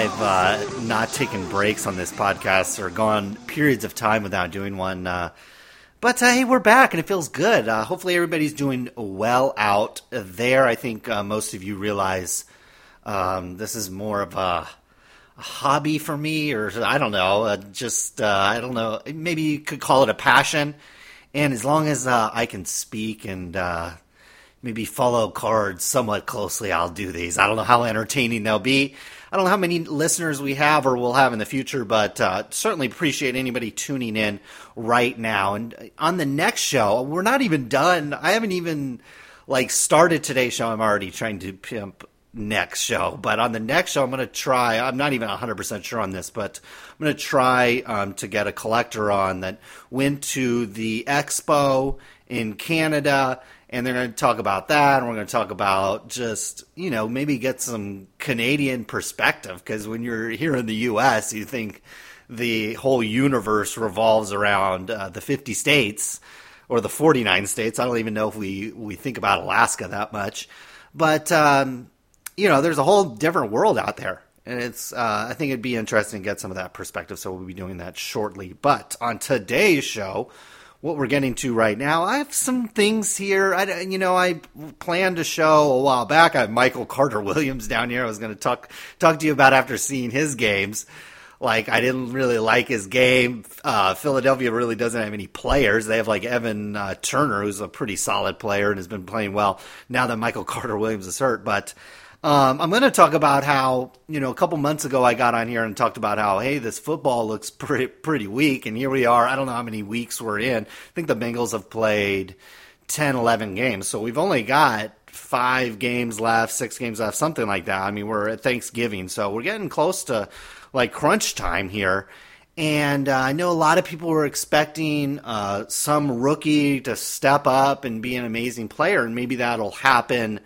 I've uh, not taken breaks on this podcast or gone periods of time without doing one, uh, but uh, hey, we're back and it feels good. Uh, hopefully, everybody's doing well out there. I think uh, most of you realize um, this is more of a, a, hobby for me, or I don't know, uh, just I don't know. Maybe you could call it a passion. And as long as I can speak and maybe follow cards somewhat closely, I'll do these. I don't know how entertaining they'll be. I don't know how many listeners we have or will have in the future, but uh, certainly appreciate anybody tuning in right now. And on the next show, we're not even done. I haven't even like started today's show. I'm already trying to pimp next show. But on the next show, I'm going to try. I'm not even 100% sure on this, but I'm going to try um, to get a collector on that went to the expo in Canada and they're going to talk about that and we're going to talk about just you know maybe get some canadian perspective because when you're here in the us you think the whole universe revolves around uh, the 50 states or the 49 states. I don't even know if we we think about alaska that much. But um, you know there's a whole different world out there. And it's uh, i think it'd be interesting to get some of that perspective. So we'll be doing that shortly. But on today's show what we're getting to right now. I have some things here. I, you know, I planned a show a while back. I have Michael Carter Williams down here. I was going to talk talk to you about after seeing his games. Like I didn't really like his game. Uh, Philadelphia really doesn't have any players. They have like Evan uh, Turner, who's a pretty solid player and has been playing well now that Michael Carter Williams is hurt. But um, I'm going to talk about how you know a couple months ago I got on here and talked about how hey this football looks pretty pretty weak, and here we are. I don't know how many weeks we're in. I think the Bengals have played 10, 11 games, so we've only got five games left, six games left, something like that. I mean we're at Thanksgiving, so we're getting close to like crunch time here. And uh, I know a lot of people were expecting uh, some rookie to step up and be an amazing player, and maybe that'll happen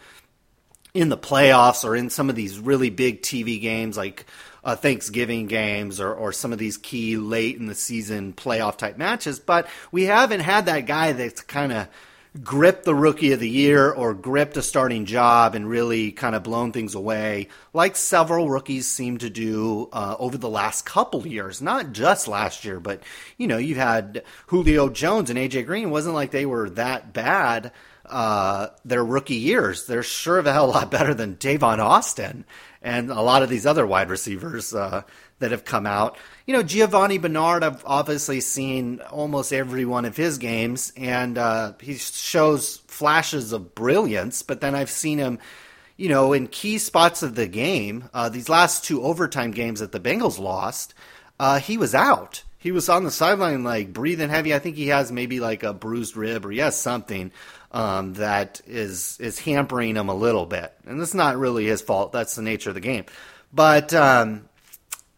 in the playoffs or in some of these really big TV games like uh, Thanksgiving games or, or some of these key late in the season playoff type matches. But we haven't had that guy that's kind of gripped the rookie of the year or gripped a starting job and really kind of blown things away, like several rookies seem to do uh, over the last couple years. Not just last year, but you know, you had Julio Jones and AJ Green. It wasn't like they were that bad uh, their rookie years. They're sure of a hell a lot better than Tavon Austin and a lot of these other wide receivers uh, that have come out. You know, Giovani Bernard, I've obviously seen almost every one of his games, and uh, he shows flashes of brilliance, but then I've seen him. You know, in key spots of the game, uh, these last two overtime games that the Bengals lost, uh, he was out he was on the sideline like breathing heavy. I think he has maybe like a bruised rib or has something um, that is is hampering him a little bit, and that's not really his fault. That's the nature of the game. But um,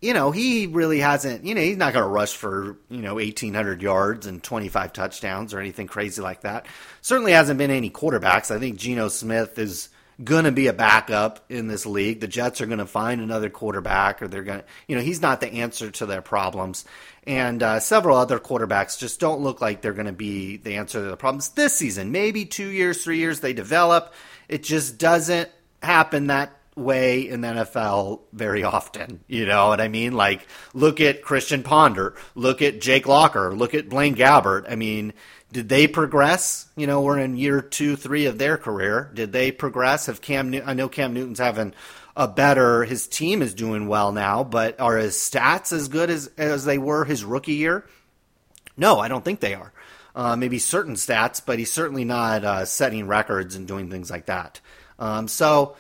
you know, he really hasn't. You know, he's not going to rush for you know eighteen hundred yards and twenty five touchdowns or anything crazy like that. Certainly hasn't been any quarterbacks. I think Geno Smith is going to be a backup in this league. The Jets are going to find another quarterback, or they're going to, you know, he's not the answer to their problems. And uh, several other quarterbacks just don't look like they're going to be the answer to the problems this season. Maybe two years, three years, they develop. It just doesn't happen that way in the NFL very often. You know what I mean? Like, look at Christian Ponder, look at Jake Locker, look at Blaine Gabbert. I mean, did they progress? You know, we're in year two, three of their career. Did they progress? Have Cam? I know Cam Newton's having a better. His team is doing well now, but are his stats as good as as they were his rookie year? No, I don't think they are. Uh, maybe certain stats, but he's certainly not uh, setting records and doing things like that. Um, so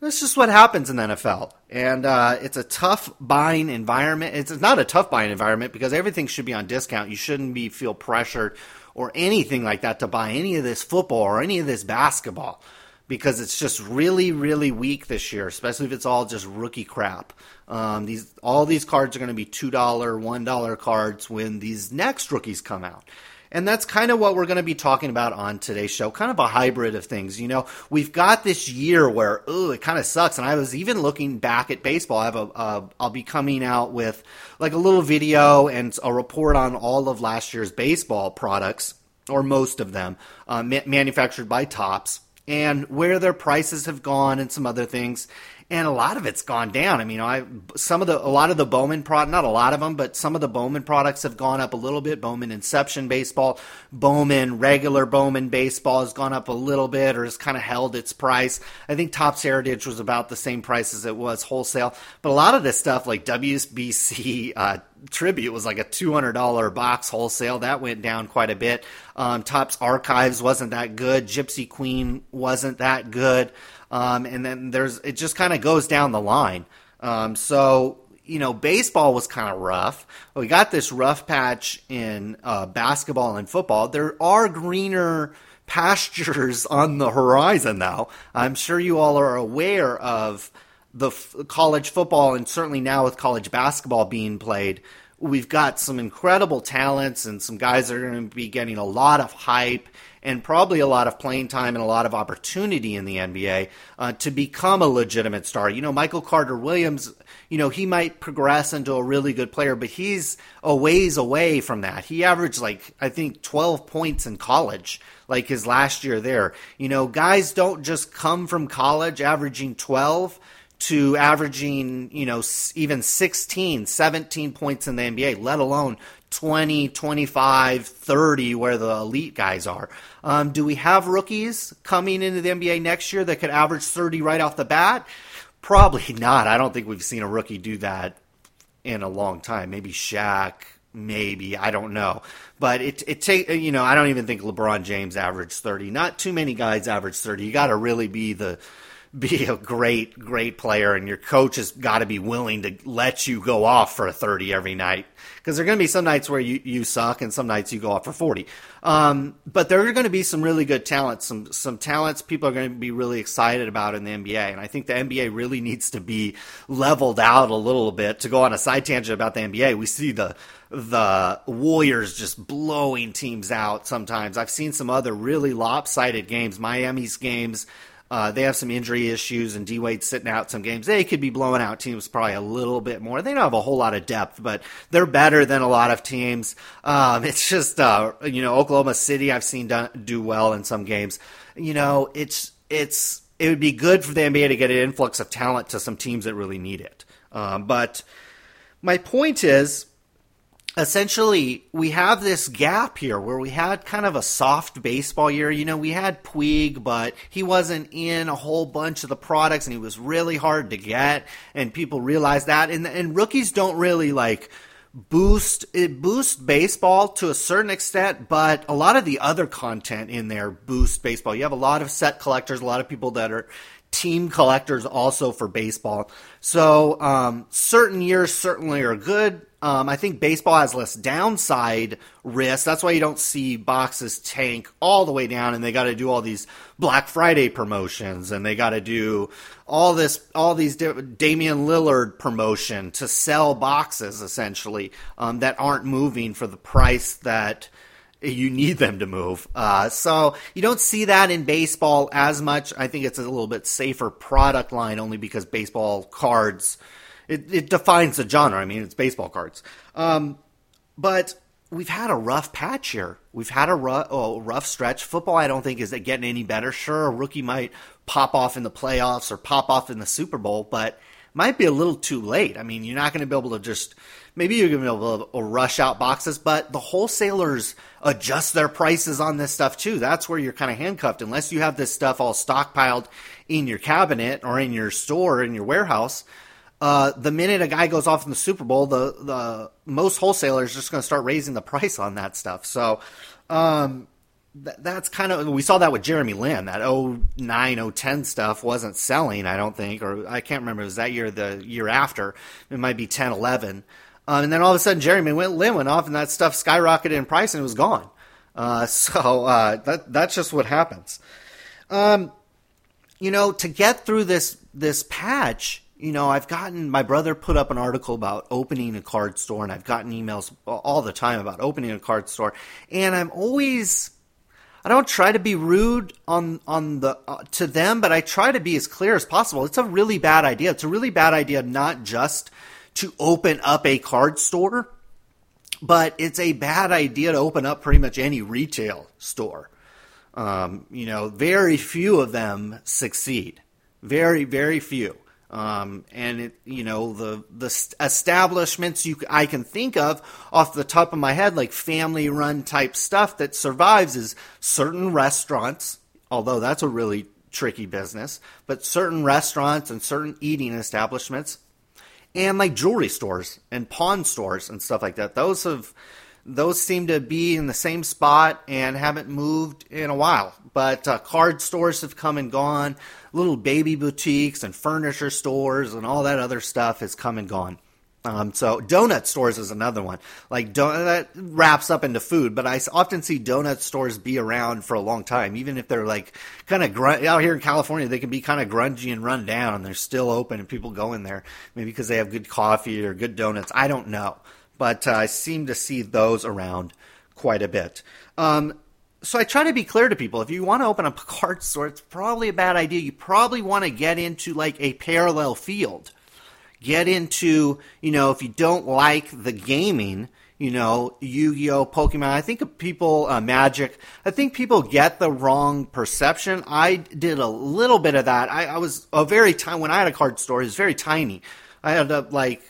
that's just what happens in the NFL. And uh, it's a tough buying environment. It's not a tough buying environment because everything should be on discount. You shouldn't be feel pressured or anything like that to buy any of this football or any of this basketball because it's just really, really weak this year, especially if it's all just rookie crap. Um, these all these cards are going to be two dollar, one dollar cards when these next rookies come out. And that's kind of what we're going to be talking about on today's show, kind of a hybrid of things. You know, we've got this year where, oh, it kind of sucks. And I was even looking back at baseball. I have a, uh, I'll be coming out with like a little video and a report on all of last year's baseball products, or most of them, uh, ma- manufactured by Topps, and where their prices have gone and some other things and a lot of it's gone down. I mean, I some of the a lot of the Bowman product, not a lot of them, but some of the Bowman products have gone up a little bit. Bowman Inception baseball, Bowman regular Bowman baseball has gone up a little bit or has kind of held its price. I think Topps Heritage was about the same price as it was wholesale, but a lot of this stuff like WBC uh, Tribute was like a $200 box wholesale. That went down quite a bit. Um, Topps Archives wasn't that good. Gypsy Queen wasn't that good. Um, and then there's it just kind of goes down the line. Um, so you know, baseball was kind of rough. We got this rough patch in uh, basketball and football. There are greener pastures on the horizon now. I'm sure you all are aware of the f- college football and certainly now with college basketball being played. We've got some incredible talents and some guys that are going to be getting a lot of hype and probably a lot of playing time and a lot of opportunity in the NBA uh, to become a legitimate star. You know, Michael Carter Williams, you know, he might progress into a really good player, but he's a ways away from that. He averaged like, I think, 12 points in college, like his last year there. You know, guys don't just come from college averaging 12 to averaging, you know, even 16, 17 points in the NBA, let alone 20, 25, 30, where the elite guys are. Um, do we have rookies coming into the NBA next year that could average 30 right off the bat? Probably not. I don't think we've seen a rookie do that in a long time. Maybe Shaq, maybe I don't know. But it it take you know I don't even think LeBron James averaged 30. Not too many guys average 30. You got to really be the be a great, great player, and your coach has got to be willing to let you go off for a 30 every night. Because there are going to be some nights where you, you suck, and some nights you go off for 40. Um, but there are going to be some really good talents, some some talents people are going to be really excited about in the NBA. And I think the NBA really needs to be leveled out a little bit. To go on a side tangent about the NBA, we see the the Warriors just blowing teams out sometimes. I've seen some other really lopsided games, Miami's games uh, they have some injury issues, and D Wade sitting out some games. They could be blowing out teams probably a little bit more. They don't have a whole lot of depth, but they're better than a lot of teams. Um, it's just, uh, you know, Oklahoma City I've seen do, do well in some games. You know, it's it's it would be good for the NBA to get an influx of talent to some teams that really need it. Um, but my point is essentially we have this gap here where we had kind of a soft baseball year. You know, we had Puig, but he wasn't in a whole bunch of the products and he was really hard to get and people realized that and and rookies don't really like boost it boosts baseball to a certain extent, but a lot of the other content in there boosts baseball. You have a lot of set collectors, a lot of people that are team collectors also for baseball. So um, certain years certainly are good. Um, I think baseball has less downside risk. That's why you don't see boxes tank all the way down, and they got to do all these Black Friday promotions, and they got to do all this, all these Damian Lillard promotion to sell boxes essentially um, that aren't moving for the price that you need them to move. Uh, so you don't see that in baseball as much. I think it's a little bit safer product line only because baseball cards it, it defines the genre. I mean, it's baseball cards. Um, but we've had a rough patch here. We've had a rough, rough stretch. Football, I don't think, is getting any better. Sure, a rookie might pop off in the playoffs or pop off in the Super Bowl, but might be a little too late. I mean, you're not going to be able to just maybe you're going to be able to rush out boxes, but the wholesalers adjust their prices on this stuff too. That's where you're kind of handcuffed unless you have this stuff all stockpiled in your cabinet or in your store in your warehouse. Uh, the minute a guy goes off in the Super Bowl, the the most wholesalers just going to start raising the price on that stuff. So um, th- that's kind of we saw that with Jeremy Lin. That 09, 010 stuff wasn't selling, I don't think, or I can't remember. It was that year, the year after. It might be 10, 11. Um, and then all of a sudden, Jeremy went, Lin went off, and that stuff skyrocketed in price, and it was gone. Uh, so uh, that that's just what happens. Um, you know, to get through this this patch you know, I've gotten my brother put up an article about opening a card store, and I've gotten emails all the time about opening a card store, and I'm always I don't try to be rude on on the uh, to them, but I try to be as clear as possible. It's a really bad idea. It's a really bad idea not just to open up a card store, but it's a bad idea to open up pretty much any retail store. Um, you know, very few of them succeed. Very, very few. Um, and it, you know the the establishments you I can think of off the top of my head, like family run type stuff that survives is certain restaurants. Although that's a really tricky business, but certain restaurants and certain eating establishments, and like jewelry stores and pawn stores and stuff like that. Those have those seem to be in the same spot and haven't moved in a while. But uh, card stores have come and gone. Little baby boutiques and furniture stores and all that other stuff has come and gone. Um, so donut stores is another one. Like that wraps up into food, but I often see donut stores be around for a long time, even if they're like kind of grun- out here in California. They can be kind of grungy and run down, and they're still open, and people go in there maybe because they have good coffee or good donuts. I don't know but uh, I seem to see those around quite a bit. Um, so I try to be clear to people if you want to open a card store, it's probably a bad idea. You probably want to get into like a parallel field. Get into, you know, if you don't like the gaming, you know, Yu-Gi-Oh, Pokemon. I think people, uh, Magic. I think people get the wrong perception. I did a little bit of that. I, I was a very tiny when I had a card store. It was very tiny. I had a, like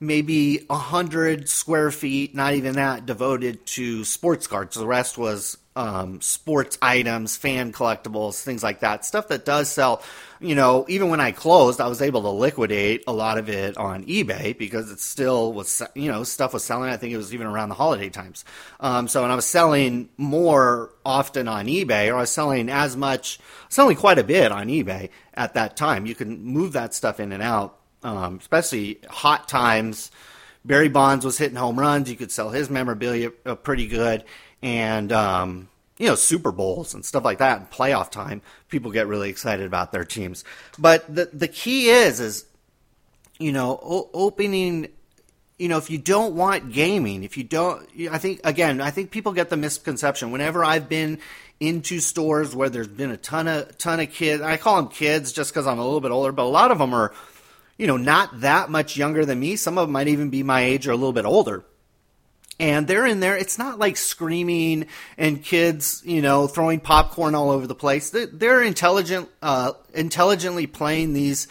maybe a hundred square feet, not even that, devoted to sports cards. The rest was um, sports items, fan collectibles, things like that. Stuff that does sell. You know, even when I closed, I was able to liquidate a lot of it on eBay because it still was, you know, stuff was selling. I think it was even around the holiday times. Um, so, and I was selling more often on eBay, or I was selling as much, selling quite a bit on eBay at that time. You can move that stuff in and out um, especially hot times. Barry Bonds was hitting home runs. You could sell his memorabilia uh, pretty good, and um, you know Super Bowls and stuff like that. And playoff time, people get really excited about their teams. But the the key is is you know o- opening. You know, if you don't want gaming, if you don't, I think again, I think people get the misconception. Whenever I've been into stores where there's been a ton of ton of kids, I call them kids just because I'm a little bit older, but a lot of them are you know, not that much younger than me. Some of them might even be my age or a little bit older. And they're in there. It's not like screaming and kids, you know, throwing popcorn all over the place. They're intelligent, uh, intelligently playing these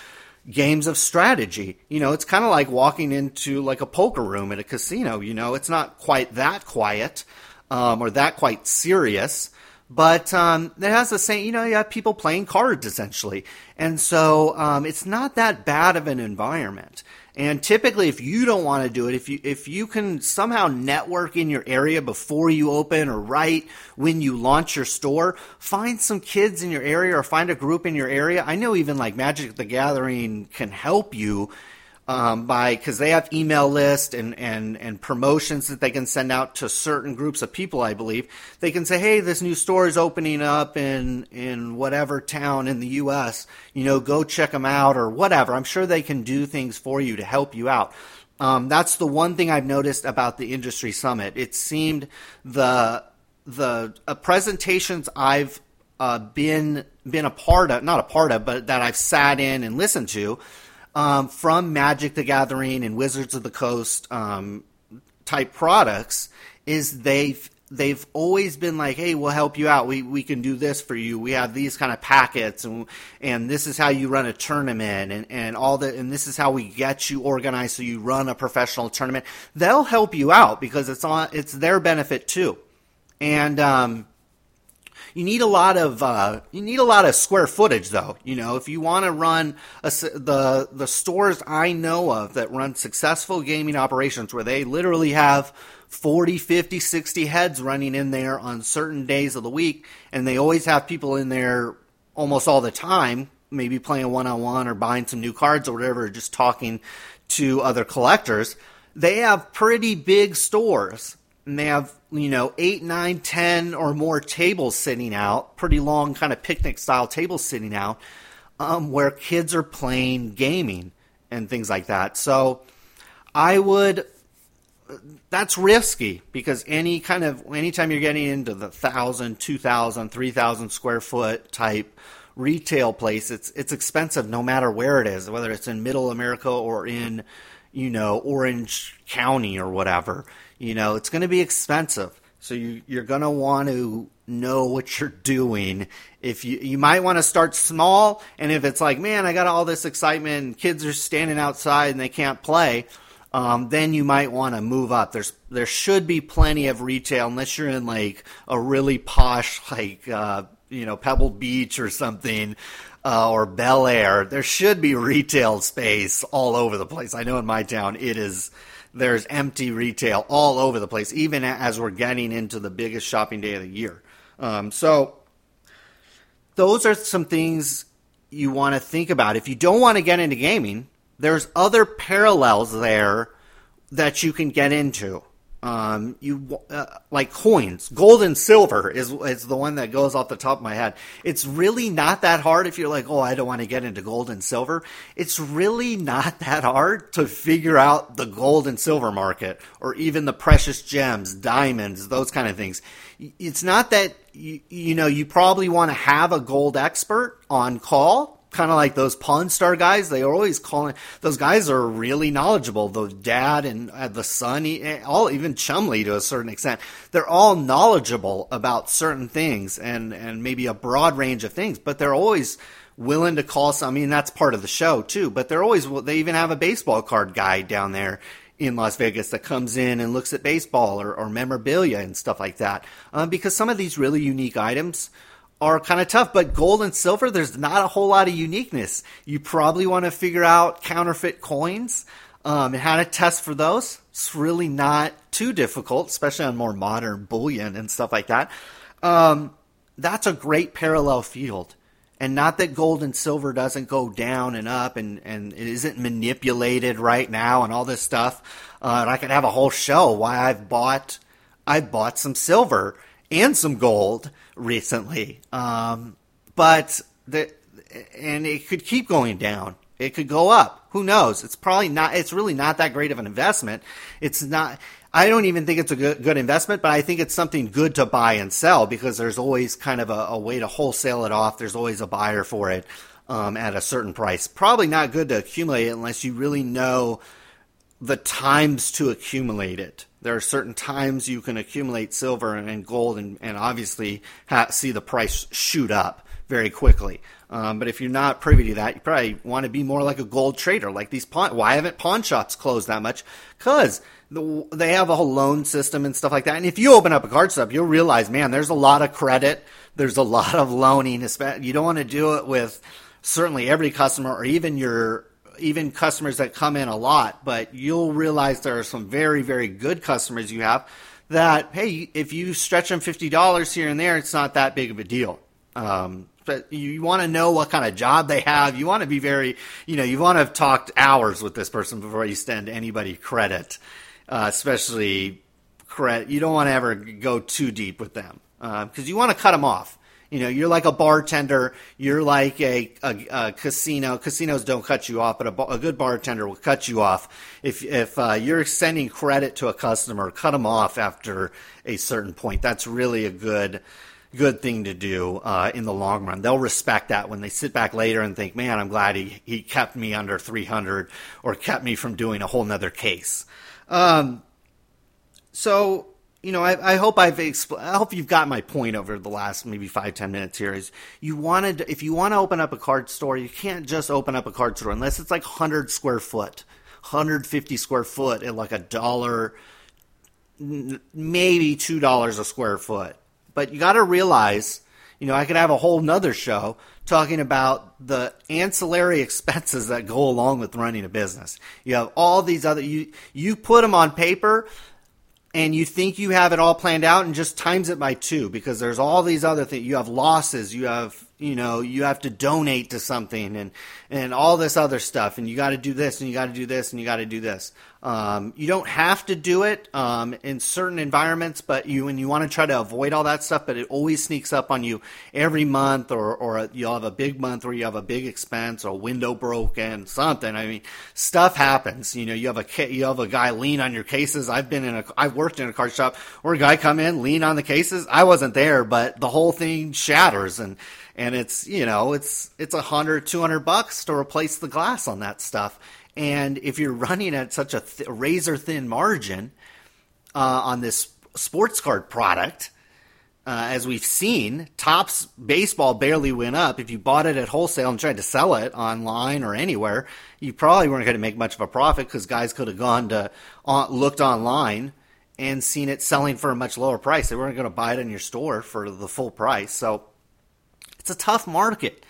games of strategy. You know, it's kind of like walking into like a poker room at a casino. You know, it's not quite that quiet um, or that quite serious. But um, it has the same, you know, you have people playing cards essentially. And so um, it's not that bad of an environment. And typically, if you don't want to do it, if you if you can somehow network in your area before you open or right when you launch your store, find some kids in your area or find a group in your area. I know even like Magic the Gathering can help you um, by because they have email lists and, and and promotions that they can send out to certain groups of people. I believe they can say, "Hey, this new store is opening up in in whatever town in the U.S. You know, go check them out or whatever." I'm sure they can do things for you to help you out. Um, that's the one thing I've noticed about the industry summit. It seemed the the uh, presentations I've uh, been been a part of, not a part of, but that I've sat in and listened to um, from Magic the Gathering and Wizards of the Coast um, type products is they've they've always been like, hey, we'll help you out. We we can do this for you. We have these kind of packets, and and this is how you run a tournament, and and all that, and this is how we get you organized so you run a professional tournament. They'll help you out because it's on it's their benefit too, and um, you need a lot of uh, you need a lot of square footage though. You know, if you want to run a, the the stores I know of that run successful gaming operations where they literally have 40, 50, 60 heads running in there on certain days of the week and they always have people in there almost all the time, maybe playing one on one or buying some new cards or whatever, or just talking to other collectors. They have pretty big stores and they have you know eight nine ten or more tables sitting out pretty long kind of picnic style tables sitting out um, where kids are playing gaming and things like that. So i would that's risky because any kind of anytime you're getting into the thousand two thousand three thousand square foot type retail place it's it's expensive no matter where it is whether it's in middle america or in you know orange county or whatever you know, it's going to be expensive. So you, you're going to want to know what you're doing. If you you might want to start small, and if it's like, man, I got all this excitement, and kids are standing outside and they can't play, um, then you might want to move up. There's there should be plenty of retail unless you're in like a really posh like uh, you know Pebble Beach or something. Uh, or Bel Air, there should be retail space all over the place. I know in my town it is there's empty retail all over the place, even as we're getting into the biggest shopping day of the year. Um, so, those are some things you want to think about. If you don't want to get into gaming, there's other parallels there that you can get into. Um, you uh, like coins, gold and silver is is the one that goes off the top of my head. It's really not that hard if you're like, oh, I don't want to get into gold and silver. It's really not that hard to figure out the gold and silver market, or even the precious gems, diamonds, those kind of things. It's not that you, you know you probably want to have a gold expert on call kind of like those Pawn Star guys. They are always calling those guys are really knowledgeable. The dad and uh, the son, all even Chumlee to a certain extent, they're all knowledgeable about certain things and and maybe a broad range of things. But they're always willing to call some. I mean, that's part of the show too. But they're always they even have a baseball card guy down there in Las Vegas that comes in and looks at baseball or, or memorabilia and stuff like that. Um, because some of these really unique items are kind of tough. But gold and silver, there's not a whole lot of uniqueness. You probably want to figure out counterfeit coins um, and how to test for those. It's really not too difficult, especially on more modern bullion and stuff like that. Um, that's a great parallel field. And not that gold and silver doesn't go down and up and, and it isn't manipulated right now and all this stuff. Uh, and I could have a whole show why I've bought I bought some silver and some gold recently. Um, but the and it could keep going down. It could go up. Who knows? It's probably not. It's really not that great of an investment. It's not. I don't even think it's a good, good investment, but I think it's something good to buy and sell because there's always kind of a, a way to wholesale it off. There's always a buyer for it um, at a certain price. Probably not good to accumulate it unless you really know the times to accumulate it. There are certain times you can accumulate silver and gold and, and obviously ha- see the price shoot up very quickly. Um, but if you're not privy to that, you probably want to be more like a gold trader, like these pawn. Why haven't pawn shops closed that much? Because the, they have a whole loan system and stuff like that. And if you open up a card shop, you'll realize, man, there's a lot of credit. There's a lot of loaning. You don't want to do it with certainly every customer or even your even customers that come in a lot, but you'll realize there are some very, very good customers you have that, hey, if you stretch them $50 here and there, it's not that big of a deal. Um, but you want to know what kind of job they have. You want to be very, you know, you want to have talked hours with this person before you send anybody credit, uh, especially credit. You don't want to ever go too deep with them because uh, you want to cut them off. You know, you're like a bartender. You're like a, a, a casino. Casinos don't cut you off, but a, a, good bartender will cut you off. If if uh, you're sending credit to a customer, cut them off after a certain point. That's really a good good thing to do uh, in the long run. They'll respect that when they sit back later and think, "Man, I'm glad he he kept me under 300 or kept me from doing a whole nother case." Um, so you know, I, I hope I've expl- I hope you've got my point over the last maybe five ten minutes here. Is you wanted if you want to open up a card store, you can't just open up a card store unless it's like hundred square foot, hundred fifty square foot at like a dollar, maybe two dollars a square foot. But you got to realize, you know, I could have a whole nother show talking about the ancillary expenses that go along with running a business. You have all these other you you put them on paper and you think you have it all planned out and just times it by two because there's all these other things you have losses you have you know you have to donate to something and and all this other stuff and you got to do this and you got to do this and you got to do this um, you don't have to do it um, in certain environments, but you and you want to try to avoid all that stuff. But it always sneaks up on you every month, or or you'll have a big month where you have a big expense, or a window broken, something. I mean, stuff happens. You know, you have a you have a guy lean on your cases. I've been in a I've worked in a card shop where a guy come in lean on the cases. I wasn't there, but the whole thing shatters and and it's you know it's it's a hundred two hundred bucks to replace the glass on that stuff and if you're running at such a th- razor thin margin uh, on this sports card product. Uh, as we've seen, Topps baseball barely went up. If you bought it at wholesale and tried to sell it online or anywhere, you probably weren't going to make much of a profit because guys could have gone to uh, looked online and seen it selling for a much lower price. They weren't going to buy it in your store for the full price. So it's a tough market.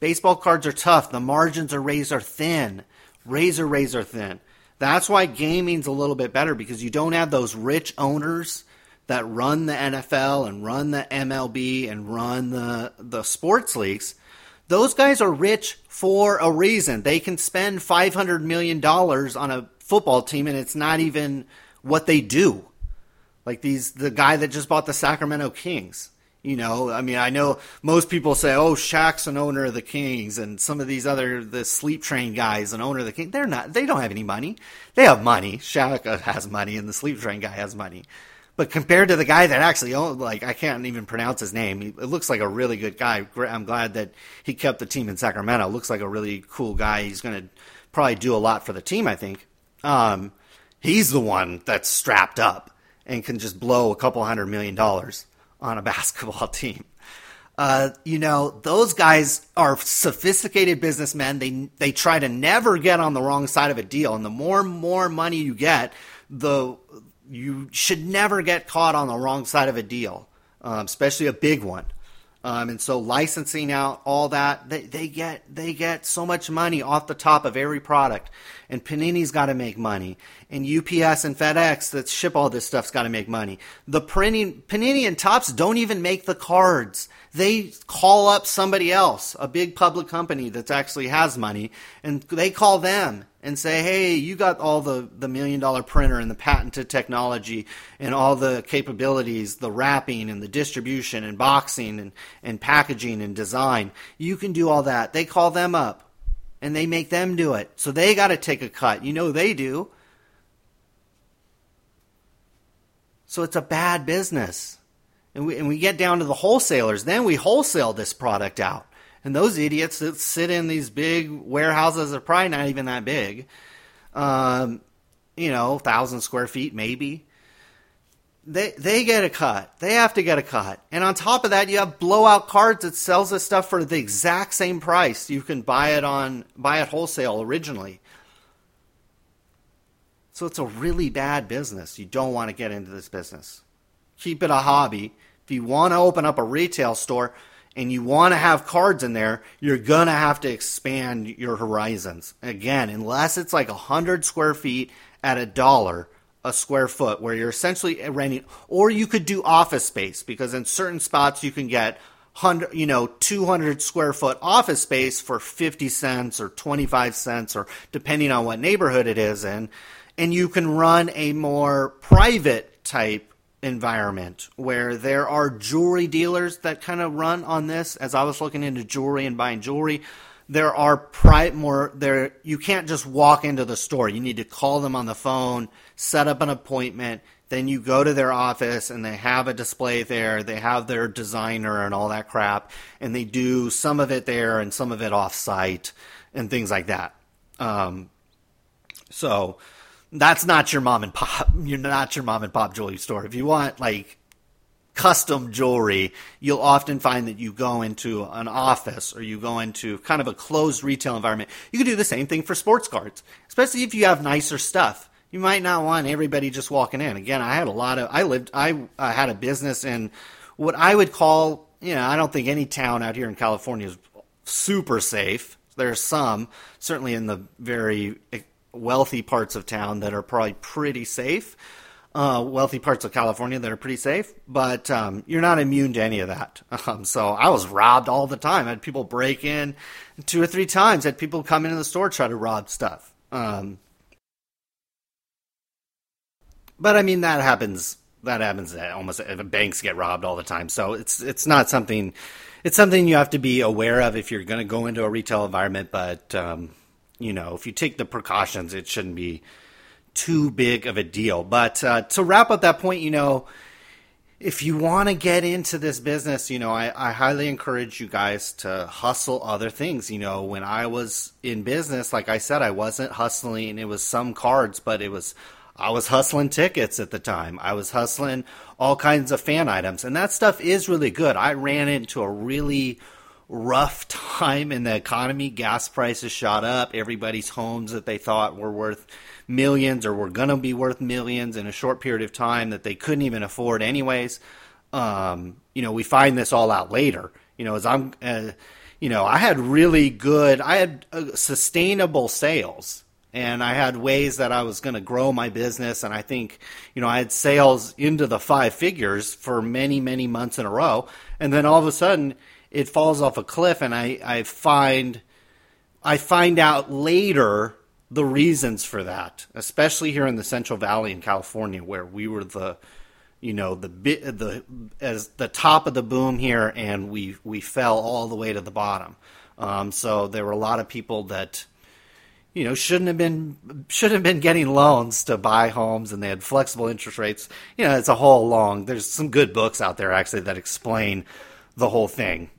Baseball cards are tough. The margins are razor thin, razor razor thin. That's why gaming's a little bit better because you don't have those rich owners that run the NFL and run the MLB and run the the sports leagues, those guys are rich for a reason. They can spend 500 million dollars on a football team and it's not even what they do. Like these the guy that just bought the Sacramento Kings. You know, I mean, I know most people say, "Oh, Shaq's an owner of the Kings," and some of these other the sleep train guys, an owner of the Kings. They're not. They don't have any money. They have money. Shaq has money, and the sleep train guy has money. But compared to the guy that actually owned, like I can't even pronounce his name. It looks like a really good guy. I'm glad that he kept the team in Sacramento. Looks like a really cool guy. He's going to probably do a lot for the team. I think. Um, he's the one that's strapped up and can just blow a couple hundred million dollars on a basketball team. Uh, you know, those guys are sophisticated businessmen. They they try to never get on the wrong side of a deal, and the more more money you get, the you should never get caught on the wrong side of a deal, um, especially a big one. Um, and so licensing out all that, they, they get they get so much money off the top of every product. And Panini's got to make money, and UPS and FedEx that ship all this stuff's got to make money. The printing Panini and Topps don't even make the cards. They call up somebody else, a big public company that actually has money, and they call them and say, hey, you got all the, the million dollar printer and the patented technology and all the capabilities, the wrapping and the distribution and boxing and, and packaging and design. You can do all that. They call them up and they make them do it. So they got to take a cut. You know they do. So it's a bad business. And we, and we get down to the wholesalers. Then we wholesale this product out. And those idiots that sit in these big warehouses are probably not even that big. Um, you know, thousand square feet maybe. They they get a cut. They have to get a cut. And on top of that, you have blowout cards that sells this stuff for the exact same price. You can buy it on buy it wholesale originally. So it's a really bad business. You don't want to get into this business. Keep it a hobby. If you want to open up a retail store, and you want to have cards in there, you're going to have to expand your horizons. Again, unless it's like 100 square feet at a dollar a square foot, where you're essentially renting, or you could do office space because in certain spots you can get 100, you know, 200 square foot office space for 50 cents or 25 cents, or depending on what neighborhood it is in. And you can run a more private type environment where there are jewelry dealers that kind of run on this. As I was looking into jewelry and buying jewelry, there are pri- more there. You can't just walk into the store. You need to call them on the phone, set up an appointment. Then you go to their office and they have a display there. They have their designer and all that crap, and they do some of it there and some of it off site and things like that. Um, so that's not your mom and pop. You're not your mom and pop jewelry store. If you want like custom jewelry, you'll often find that you go into an office or you go into kind of a closed retail environment. You can do the same thing for sports cards, especially if you have nicer stuff. You might not want everybody just walking in. Again, I had a lot of, I lived, I, I had a business in what I would call, you know, I don't think any town out here in California is super safe. There's some, certainly in the very wealthy parts of town that are probably pretty safe. Uh, wealthy parts of California that are pretty safe, but um, you're not immune to any of that. Um, so I was robbed all the time. I had people break in two or three times. I had people come into the store try to rob stuff. Um, but I mean that happens. That happens almost. Banks get robbed all the time. So it's it's not something. It's something you have to be aware of if you're going to go into a retail environment. But um, you know, if you take the precautions, it shouldn't be too big of a deal. But uh, to wrap up that point, you know, if you want to get into this business, you know, I, I, highly encourage you guys to hustle other things. You know, when I was in business, like I said, I wasn't hustling. It was some cards, but it was I was hustling tickets at the time. I was hustling all kinds of fan items, and that stuff is really good. I ran into a really rough time in the economy. Gas prices shot up. Everybody's homes that they thought were worth millions or were going to be worth millions in a short period of time that they couldn't even afford, anyways. Um, you know, we find this all out later. You know, as I'm, uh, you know, I had really good, I had uh, sustainable sales and I had ways that I was going to grow my business. And I think, you know, I had sales into the five figures for many, many months in a row. And then all of a sudden, it falls off a cliff, and I, I find I find out later the reasons for that, especially here in the Central Valley in California, where we were the you know the bit the as the top of the boom here, and we we fell all the way to the bottom. Um, so there were a lot of people that you know shouldn't have been should have been getting loans to buy homes and they had flexible interest rates you know it's a whole long there's some good books out there actually that explain the whole thing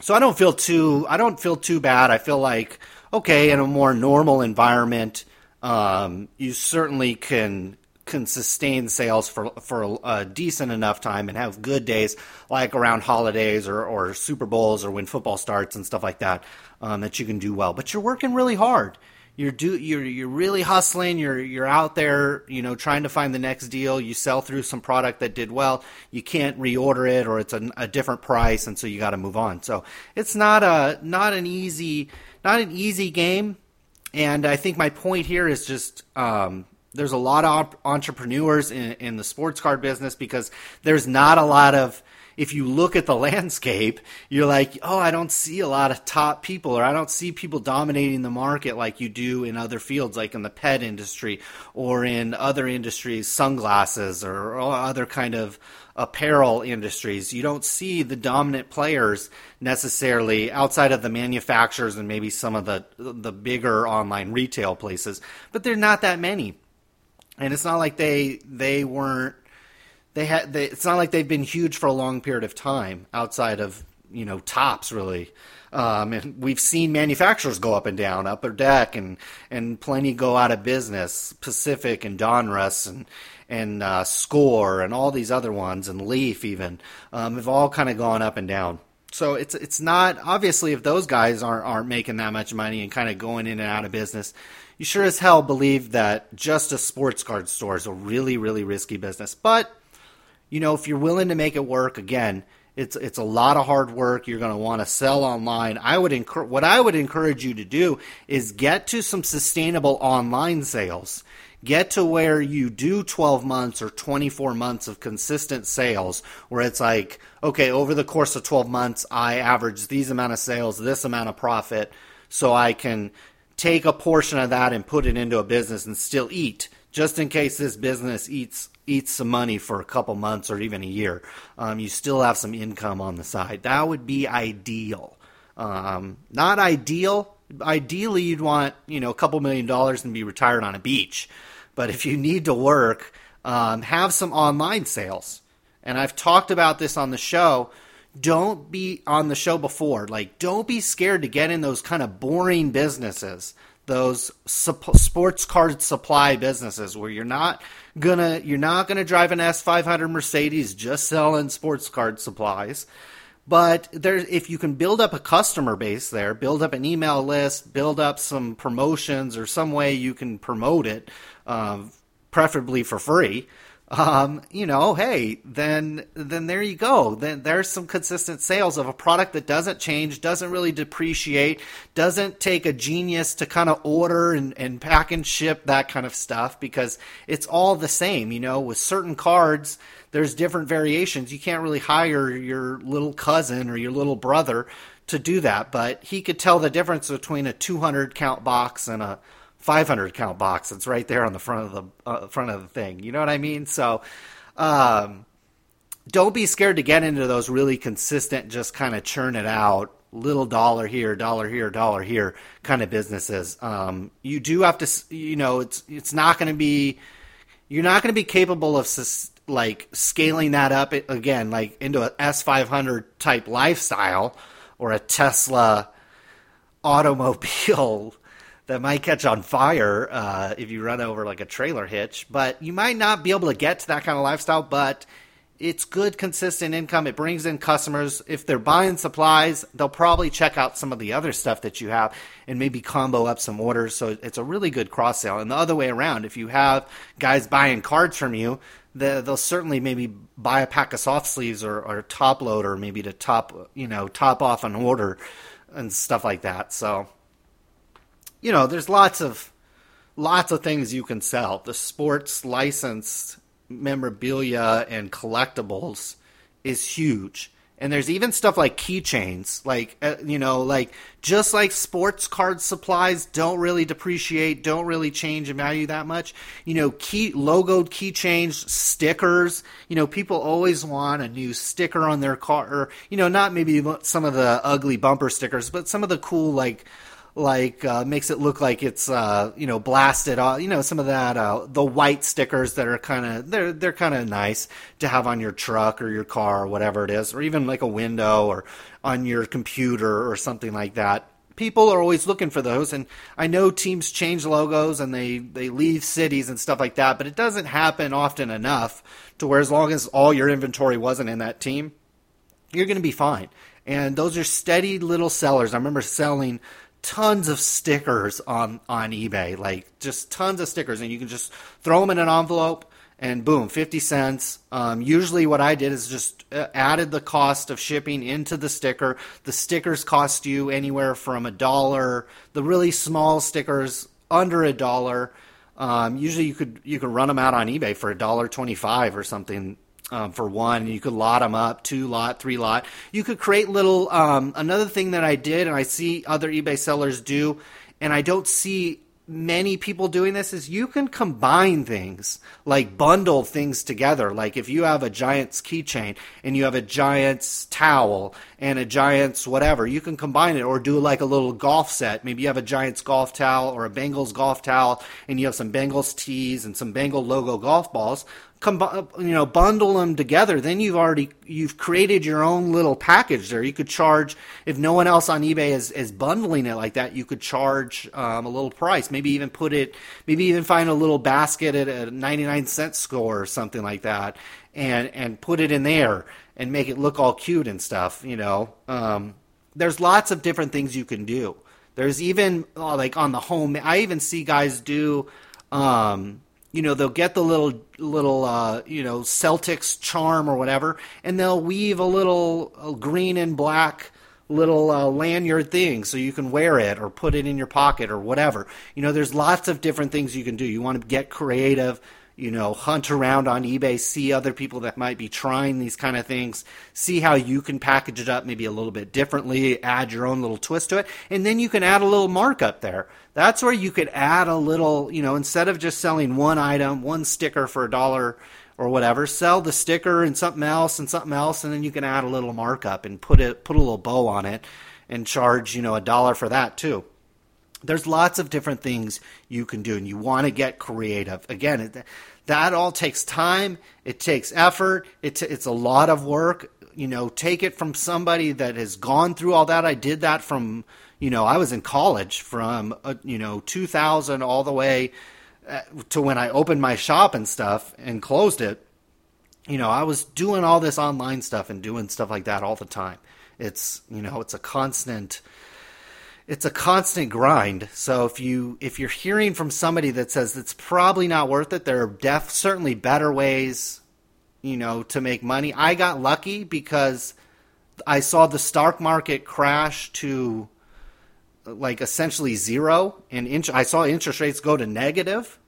so I don't feel too I don't feel too bad. I feel like okay, in a more normal environment, um, you certainly can can sustain sales for for a decent enough time and have good days like around holidays or, or Super Bowls or when football starts and stuff like that um, that you can do well. But you're working really hard you're do you're you're really hustling you're you're out there you know trying to find the next deal you sell through some product that did well you can't reorder it or it's a, a different price and so you got to move on. So it's not a not an easy not an easy game and i think my point here is just um, there's a lot of entrepreneurs in, in the sports card business because there's not a lot of if you look at the landscape, you're like, oh, I don't see a lot of top people, or I don't see people dominating the market like you do in other fields, like in the pet industry or in other industries, sunglasses or, other kind of apparel industries. You don't see the dominant players necessarily outside of the manufacturers and maybe some of the the bigger online retail places, but they're not that many. And it's not like they they weren't they had they, it's not like they've been huge for a long period of time outside of you know Topps really. Um, and we've seen manufacturers go up and down upper deck and and plenty go out of business pacific and donruss and and uh, score and all these other ones and leaf even um, have all kind of gone up and down. So it's it's not obviously if those guys aren't aren't making that much money and kind of going in and out of business you sure as hell believe that just a sports card store is a really really risky business. But you know, if you're willing to make it work, again, it's it's a lot of hard work. You're going to want to sell online. I would encourage what I would encourage you to do is get to some sustainable online sales. Get to where you do 12 months or 24 months of consistent sales where it's like, okay, over the course of 12 months, I average these amount of sales, this amount of profit, so I can take a portion of that and put it into a business and still eat just in case this business eats eats some money for a couple months or even a year. Um, you still have some income on the side. That would be ideal. Um, not ideal. Ideally, you'd want you know a couple million dollars and be retired on a beach. But if you need to work, um, have some online sales. And I've talked about this on the show. Don't be on the show before. Like, don't be scared to get in those kind of boring businesses those sports card supply businesses where you're not gonna you're not gonna drive an S500 Mercedes just selling sports card supplies. But there, if you can build up a customer base there, build up an email list, build up some promotions or some way you can promote it, um, preferably for free um, you know, hey, then then there you go. Then there's some consistent sales of a product that doesn't change, doesn't really depreciate, doesn't take a genius to kind of order and, and pack and ship that kind of stuff because it's all the same. You know, with certain cards, there's different variations. You can't really hire your little cousin or your little brother to do that, but he could tell the difference between a 200 count box and a 500 count box that's right there on the front of the uh, front of the thing. You know what I mean? So, um, don't be scared to get into those really consistent, just kind of churn it out, little dollar here, dollar here, dollar here kind of businesses. Um, you do have to, you know, it's it's not going to be, you're not going to be capable of sus- like scaling that up again, like into a S500 type lifestyle or a Tesla automobile that might catch on fire uh, if you run over like a trailer hitch. But you might not be able to get to that kind of lifestyle. But it's good, consistent income. It brings in customers. If they're buying supplies, they'll probably check out some of the other stuff that you have and maybe combo up some orders. So it's a really good cross sale. And the other way around, if you have guys buying cards from you, they'll certainly maybe buy a pack of soft sleeves or, or top loader, maybe to top you know top off an order and stuff like that. So you know, there's lots of lots of things you can sell. The sports licensed memorabilia and collectibles is huge. And there's even stuff like keychains, like uh, you know, like just like sports card supplies don't really depreciate, don't really change in value that much. You know, key logoed keychains, stickers. You know, people always want a new sticker on their car, or you know, not maybe some of the ugly bumper stickers, but some of the cool like like uh, makes it look like it's uh, you know blasted off. You know some of that uh, the white stickers that are kind of they're they're kind of nice to have on your truck or your car or whatever it is, or even like a window or on your computer or something like that. People are always looking for those, and I know teams change logos and they they leave cities and stuff like that, but it doesn't happen often enough to where as long as all your inventory wasn't in that team, you're going to be fine. And those are steady little sellers. I remember selling tons of stickers on on eBay, like just tons of stickers, and you can just throw them in an envelope and boom, fifty cents. Um, usually, what I did is just uh, added the cost of shipping into the sticker. The stickers cost you anywhere from a dollar. The really small stickers under a dollar. Um, usually, you could you could run them out on eBay for a dollar twenty five or something um, for one. You could lot them up, two lot, three lot. You could create little. Um, another thing that I did, and I see other eBay sellers do, and I don't see many people doing this is you can combine things like bundle things together like if you have a giant's keychain and you have a giant's towel and a giant's whatever you can combine it or do like a little golf set maybe you have a giant's golf towel or a bengals golf towel and you have some bengals tees and some bengal logo golf balls you know bundle them together then you've already you've created your own little package there. You could charge if no one else on ebay is, is bundling it like that you could charge um, a little price. Maybe even put it maybe even find a little basket at a 99 cent store or something like that and and put it in there and make it look all cute and stuff you know? Um, there's lots of different things you can do. There's even uh, like on the home i even see guys do um, you know they'll get the little little uh, you know Celtics charm or whatever, and they'll weave a little green and black little uh, lanyard thing so you can wear it or put it in your pocket or whatever. You know, there's lots of different things you can do. You want to get creative you know, hunt around on eBay, see other people that might be trying these kind of things, see how you can package it up maybe a little bit differently, add your own little twist to it, and then you can add a little markup there. That's where you could add a little, you know, instead of just selling one item, one sticker for a dollar or whatever, sell the sticker and something else and something else, and then you can add a little markup and put it put a little bow on it and charge, you know, a dollar for that too there's lots of different things you can do and you want to get creative. Again it, that all takes time it takes effort it's a lot of work. You know take it from somebody that has gone through all that. I did that from you know i was in college from uh, you know 2000 all the way uh, to when i opened my shop and stuff and closed it. You know i was doing all this online stuff and doing stuff like that all the time. It's you know it's a constant it's a constant grind. So if you if you're hearing from somebody that says it's probably not worth it, there are def certainly better ways, you know, to make money. I got lucky because I saw the stock market crash to like essentially zero, and I saw interest rates go to negative,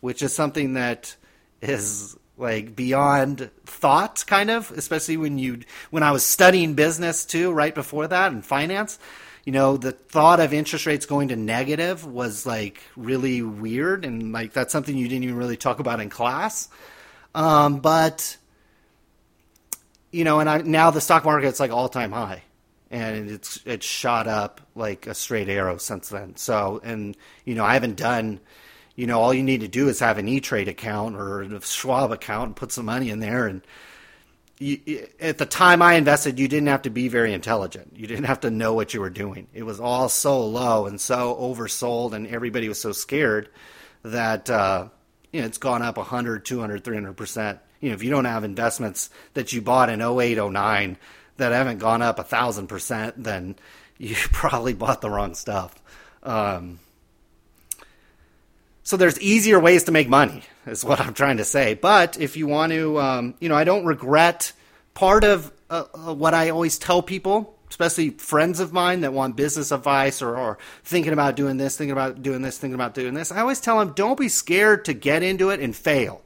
which is something that is like beyond thought, kind of, especially when you when I was studying business too, right before that and finance you know, the thought of interest rates going to negative was like really weird, and like that's something you didn't even really talk about in class. Um, but you know, and I, now the stock market's like all time high, and it's it's shot up like a straight arrow since then. So, and you know, I haven't done. You know, all you need to do is have an E Trade account or a Schwab account and put some money in there, and you, at the time I invested, you didn't have to be very intelligent. You didn't have to know what you were doing. It was all so low and so oversold, and everybody was so scared that uh, you know it's gone up 100, 200, 300 percent. You know, if you don't have investments that you bought in 08, 09 that haven't gone up a thousand percent, then you probably bought the wrong stuff. Um, so there's easier ways to make money, is what I'm trying to say. But if you want to, um, you know, I don't regret part of uh, uh, what I always tell people, especially friends of mine that want business advice or, or thinking about doing this, thinking about doing this, thinking about doing this. I always tell them, don't be scared to get into it and fail.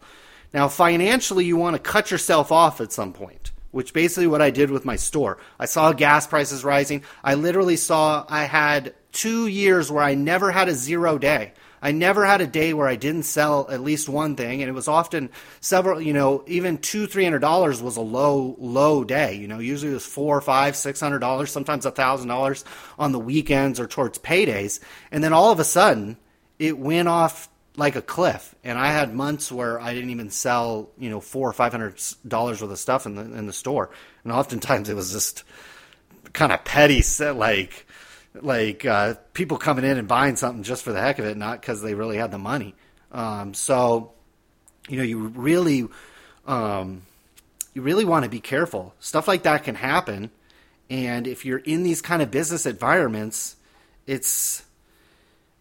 Now, financially, you want to cut yourself off at some point which basically what I did with my store. I saw gas prices rising. I literally saw I had two years where I never had a zero day. I never had a day where I didn't sell at least one thing, and it was often several. You know, even two, three hundred dollars was a low, low day. You know, usually it was four, five, six hundred dollars, sometimes a thousand dollars on the weekends or towards paydays, and then all of a sudden it went off like a cliff. And I had months where I didn't even sell, you know, four or five hundred dollars worth of stuff in the in the store, and oftentimes it was just kind of petty, like like uh, people coming in and buying something just for the heck of it, not because they really had the money. Um, so, you know, you really, um, you really want to be careful. Stuff like that can happen, and if you're in these kind of business environments, it's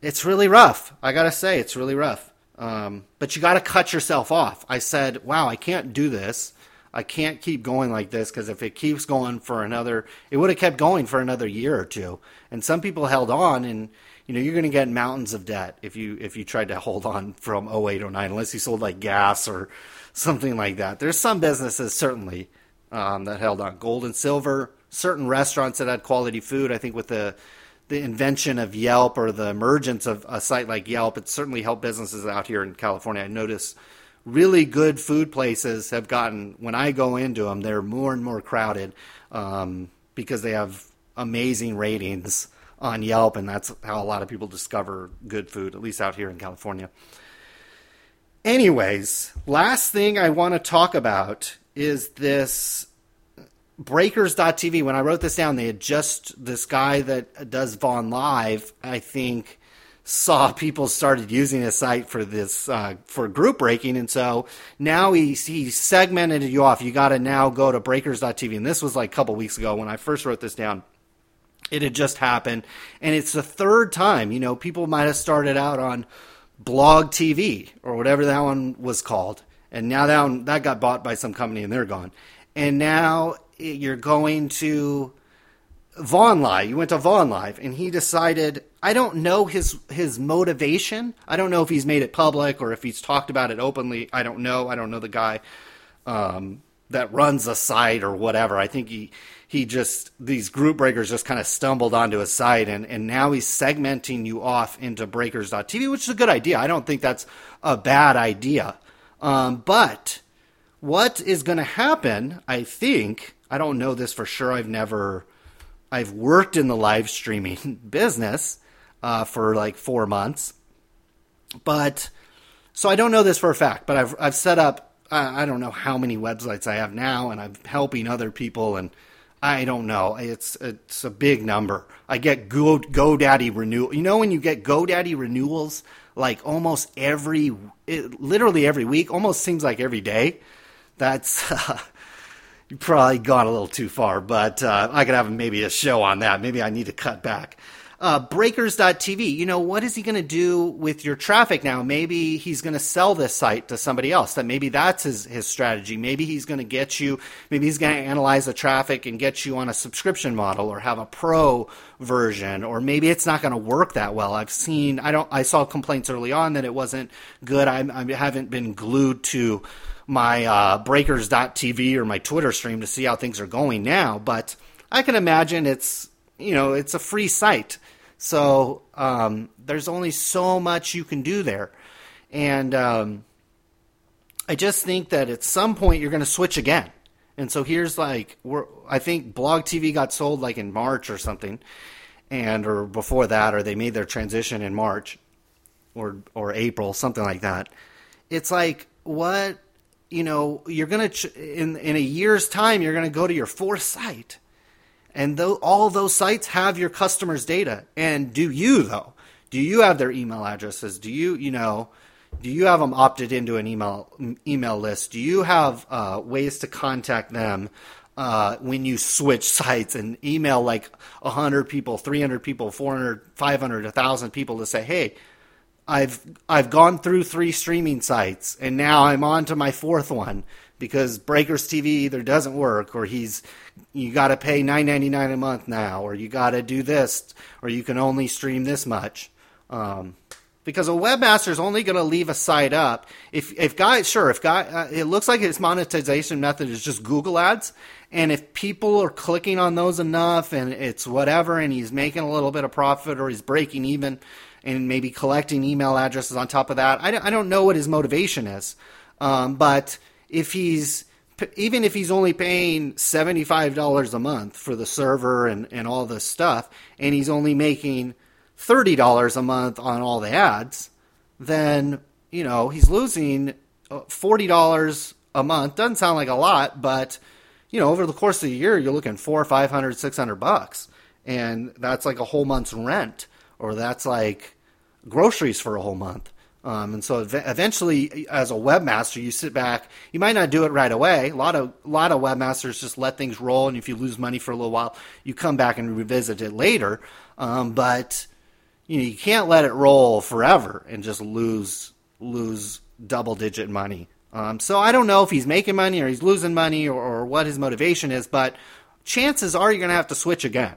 it's really rough. I gotta say, it's really rough. Um, but you got to cut yourself off. I said, "Wow, I can't do this." I can't keep going like this because if it keeps going for another, it would have kept going for another year or two. And some people held on, and you know you're going to get mountains of debt if you if you tried to hold on from 08, 09, unless you sold like gas or something like that. There's some businesses certainly um, that held on, gold and silver. Certain restaurants that had quality food. I think with the the invention of Yelp or the emergence of a site like Yelp, it certainly helped businesses out here in California. I noticed really good food places have gotten when I go into them, they're more and more crowded um, because they have amazing ratings on Yelp, and that's how a lot of people discover good food, at least out here in California. Anyways, last thing I want to talk about is this breakers.tv. When I wrote this down, they had just this guy that does Vaughn Live, I think saw people started using his site for this uh, for group breaking, and so now he he segmented you off. You got to now go to breakers.tv, and this was like a couple weeks ago when I first wrote this down. It had just happened, and it's the third time. You know, people might have started out on Blog TV or whatever that one was called, and now that one, that got bought by some company, and they're gone. And now you're going to Vaughn Live. You went to Vaughn Live, and he decided. I don't know his his motivation. I don't know if he's made it public or if he's talked about it openly. I don't know. I don't know the guy um, that runs the site or whatever. I think he he just these group breakers just kind of stumbled onto his site, and and now he's segmenting you off into breakers.tv, which is a good idea. I don't think that's a bad idea. Um, but what is going to happen? I think I don't know this for sure. I've never I've worked in the live streaming business uh, for like four months, but so I don't know this for a fact. But I've I've set up I, I don't know how many websites I have now, and I'm helping other people, and I don't know. It's it's a big number. I get Go GoDaddy renewal. You know when you get GoDaddy renewals like almost every, it, literally every week, almost seems like every day. That's uh, you probably gone a little too far, but uh, I could have maybe a show on that. Maybe I need to cut back. Uh, breakers.tv, you know, what is he going to do with your traffic now? Maybe he's going to sell this site to somebody else. That maybe that's his, his strategy. Maybe he's going to get you, maybe he's going to analyze the traffic and get you on a subscription model or have a pro version, or maybe it's not going to work that well. I've seen, I don't, I saw complaints early on that it wasn't good. I, I haven't been glued to my uh, breakers.tv or my Twitter stream to see how things are going now, but I can imagine it's you know it's a free site, so um, there's only so much you can do there, and um, I just think that at some point you're going to switch again. And so here's like we're I think Blog TV got sold like in March or something, and or before that, or they made their transition in March, or or April, something like that. It's like what you know, you're going to, ch- in, in a year's time, you're going to go to your fourth site. And th- all those sites have your customers' data. And do you, though? Do you have their email addresses? Do you, you know, do you have them opted into an email email list? Do you have uh, ways to contact them uh, when you switch sites and email like 100 people, 300 people, 400, 500, 1,000 people to say, hey, I've I've gone through three streaming sites and now I'm on to my fourth one because Breakers TV either doesn't work or he's you got to pay 9.99 a month now or you got to do this or you can only stream this much. Um, because a webmaster is only going to leave a site up if if guy sure if guy uh, it looks like his monetization method is just Google ads and if people are clicking on those enough and it's whatever and he's making a little bit of profit or he's breaking even and maybe collecting email addresses on top of that I don't, I don't know what his motivation is um, but if he's even if he's only paying $75 a month for the server and, and all this stuff and he's only making $30 a month on all the ads, then, you know, he's losing uh, $40 a month. Doesn't sound like a lot, but, you know, over the course of the year, you're looking four, 500, 600 bucks. And that's like a whole month's rent, or that's like groceries for a whole month. Um, and so eventually, as a webmaster, you sit back. You might not do it right away. A lot of a lot of webmasters just let things roll, and if you lose money for a little while, you come back and revisit it later. Um, but you know you can't let it roll forever and just lose lose double digit money. Um, so I don't know if he's making money or he's losing money or, or what his motivation is, but chances are you're going to have to switch again,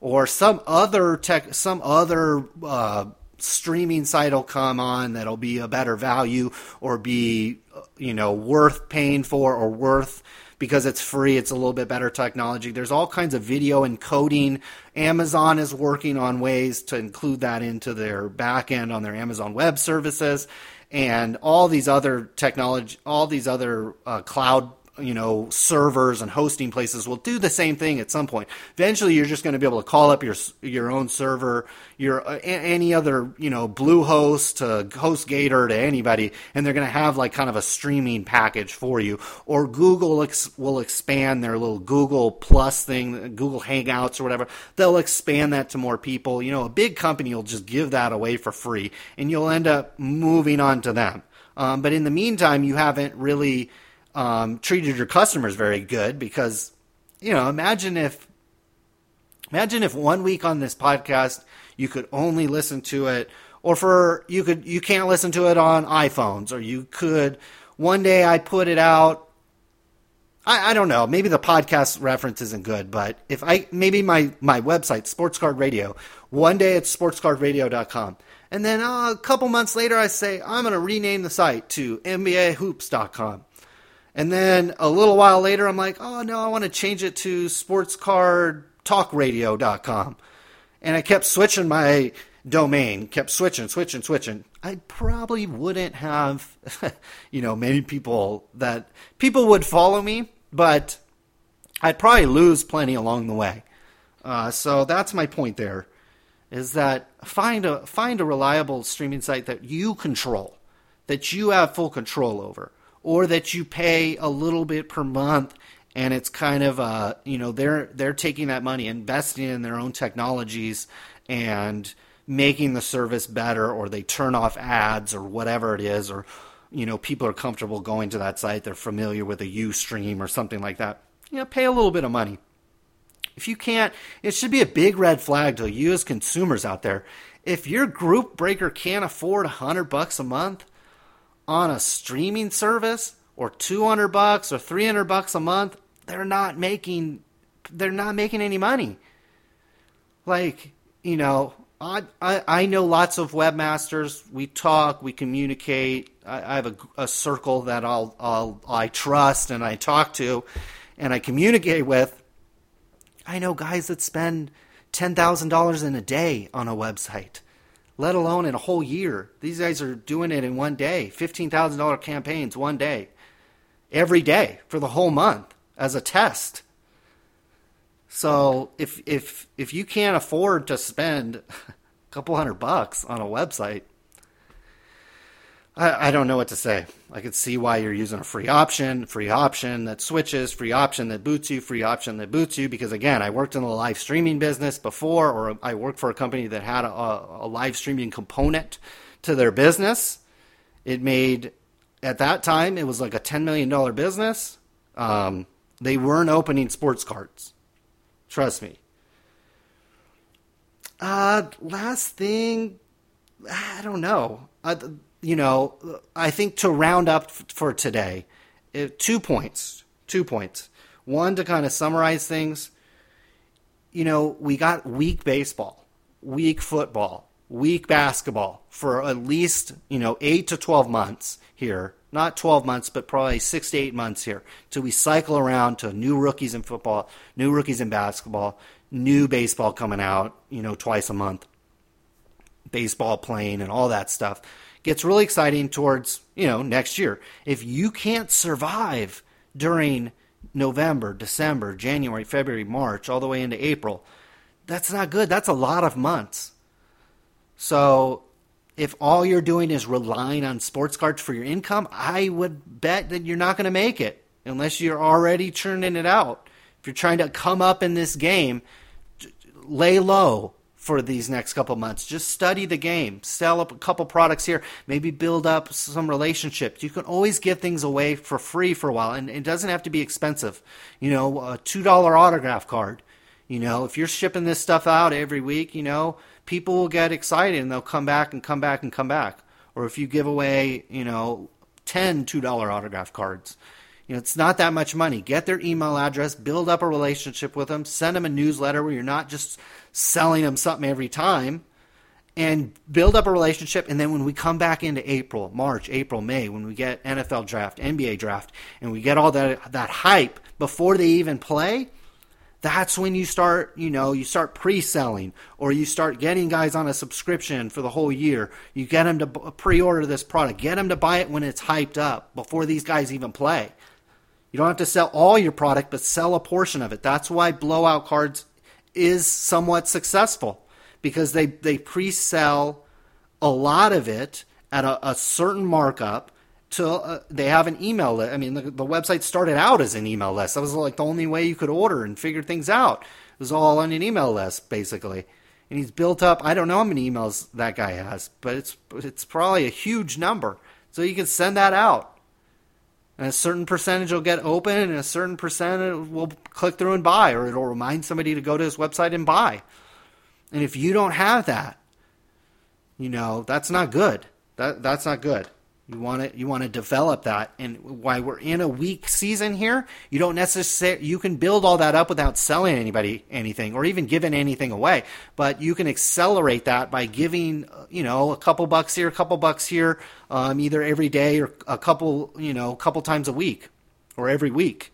or some other tech, some other uh, streaming site will come on that'll be a better value or be you know worth paying for or worth because it's free. It's a little bit better technology. There's all kinds of video encoding. Amazon is working on ways to include that into their backend on their Amazon Web Services, and all these other technology, all these other uh, cloud you know servers and hosting places will do the same thing at some point. Eventually, you're just going to be able to call up your your own server, your uh, any other you know Bluehost to HostGator to anybody, and they're going to have like kind of a streaming package for you. Or Google ex- will expand their little Google Plus thing, Google Hangouts or whatever. They'll expand that to more people. You know, a big company will just give that away for free, and you'll end up moving on to them. Um, but in the meantime, you haven't really um, treated your customers very good because, you know, imagine if, imagine if one week on this podcast you could only listen to it, or for you could you can't listen to it on iPhones, or you could one day I put it out. I, I don't know. Maybe the podcast reference isn't good, but if I maybe my my website Sports Card Radio, one day it's sportscardradio.com. And then uh, a couple months later, I say, I'm going to rename the site to NBAHoops.com. And then a little while later, I'm like, oh no, I want to change it to sportscardtalkradio.com. And I kept switching my domain, kept switching, switching, switching. I probably wouldn't have, you know, many people that people would follow me, but I'd probably lose plenty along the way. Uh, so that's my point there, is that find a find a reliable streaming site that you control, that you have full control over or that you pay a little bit per month and it's kind of uh you know they're they're taking that money investing in their own technologies and making the service better or they turn off ads or whatever it is or you know people are comfortable going to that site they're familiar with a ustream or something like that. You know pay a little bit of money. If you can't it should be a big red flag to you as consumers out there. If your group breaker can't afford a hundred bucks a month on a streaming service or 200 bucks or 300 bucks a month, they're not making they're not making any money. Like, you know, I, I, I know lots of webmasters. We talk, we communicate. I, I have a, a circle that I'll, I'll I trust and I talk to, and I communicate with. I know guys that spend ten thousand dollars in a day on a website let alone in a whole year. These guys are doing it in one day, $15,000 campaigns one day, every day for the whole month as a test. So if if if you can't afford to spend a couple hundred bucks on a website, I, I don't know what to say. I could see why you're using a free option, free option that switches, free option that boots you, free option that boots you. Because again, I worked in the live streaming business before, or I worked for a company that had a, a live streaming component to their business. It made, at that time, it was like a $10 million business. Um, they weren't opening sports cards. Trust me. Uh, last thing, I don't know. Uh, you know, I think to round up for today, uh, two points. Two points. One, to kind of summarize things, you know, we got weak baseball, weak football, weak basketball for at least, you know, eight to 12 months here. Not 12 months, but probably six to eight months here till we cycle around to new rookies in football, new rookies in basketball, new baseball coming out, you know, twice a month, baseball playing and all that stuff gets really exciting towards, you know, next year. If you can't survive during November, December, January, February, March, all the way into April, that's not good. That's a lot of months. So if all you're doing is relying on sports cards for your income, I would bet that you're not going to make it unless you're already churning it out. If you're trying to come up in this game, lay low for these next couple months. Just study the game, sell up a couple products here, maybe build up some relationships. You can always give things away for free for a while, and it doesn't have to be expensive. You know, a $2 autograph card. You know, if you're shipping this stuff out every week, you know, people will get excited and they'll come back and come back and come back. Or if you give away, you know, 10 $2 autograph cards, you know, it's not that much money. Get their email address, build up a relationship with them, send them a newsletter where you're not just selling them something every time, and build up a relationship. And then when we come back into April, March, April, May, when we get NFL draft, NBA draft, and we get all that that hype before they even play, that's when you start, you know, you start pre-selling or you start getting guys on a subscription for the whole year. You get them to pre-order this product, get them to buy it when it's hyped up before these guys even play. You don't have to sell all your product, but sell a portion of it. That's why blowout cards is somewhat successful because they, they pre sell a lot of it at a, a certain markup. To uh, they have an email list. I mean, the, the website started out as an email list. That was like the only way you could order and figure things out. It was all on an email list, basically. And he's built up. I don't know how many emails that guy has, but it's it's probably a huge number. So you can send that out and a certain percentage will get open and a certain percentage will click through and buy or it'll remind somebody to go to his website and buy. And if you don't have that you know that's not good. That that's not good you want to you want to develop that, and why we're in a weak season here, you don't necessarily you can build all that up without selling anybody anything or even giving anything away. But you can accelerate that by giving you know a couple bucks here, a couple bucks here, um, either every day or a couple you know a couple times a week or every week.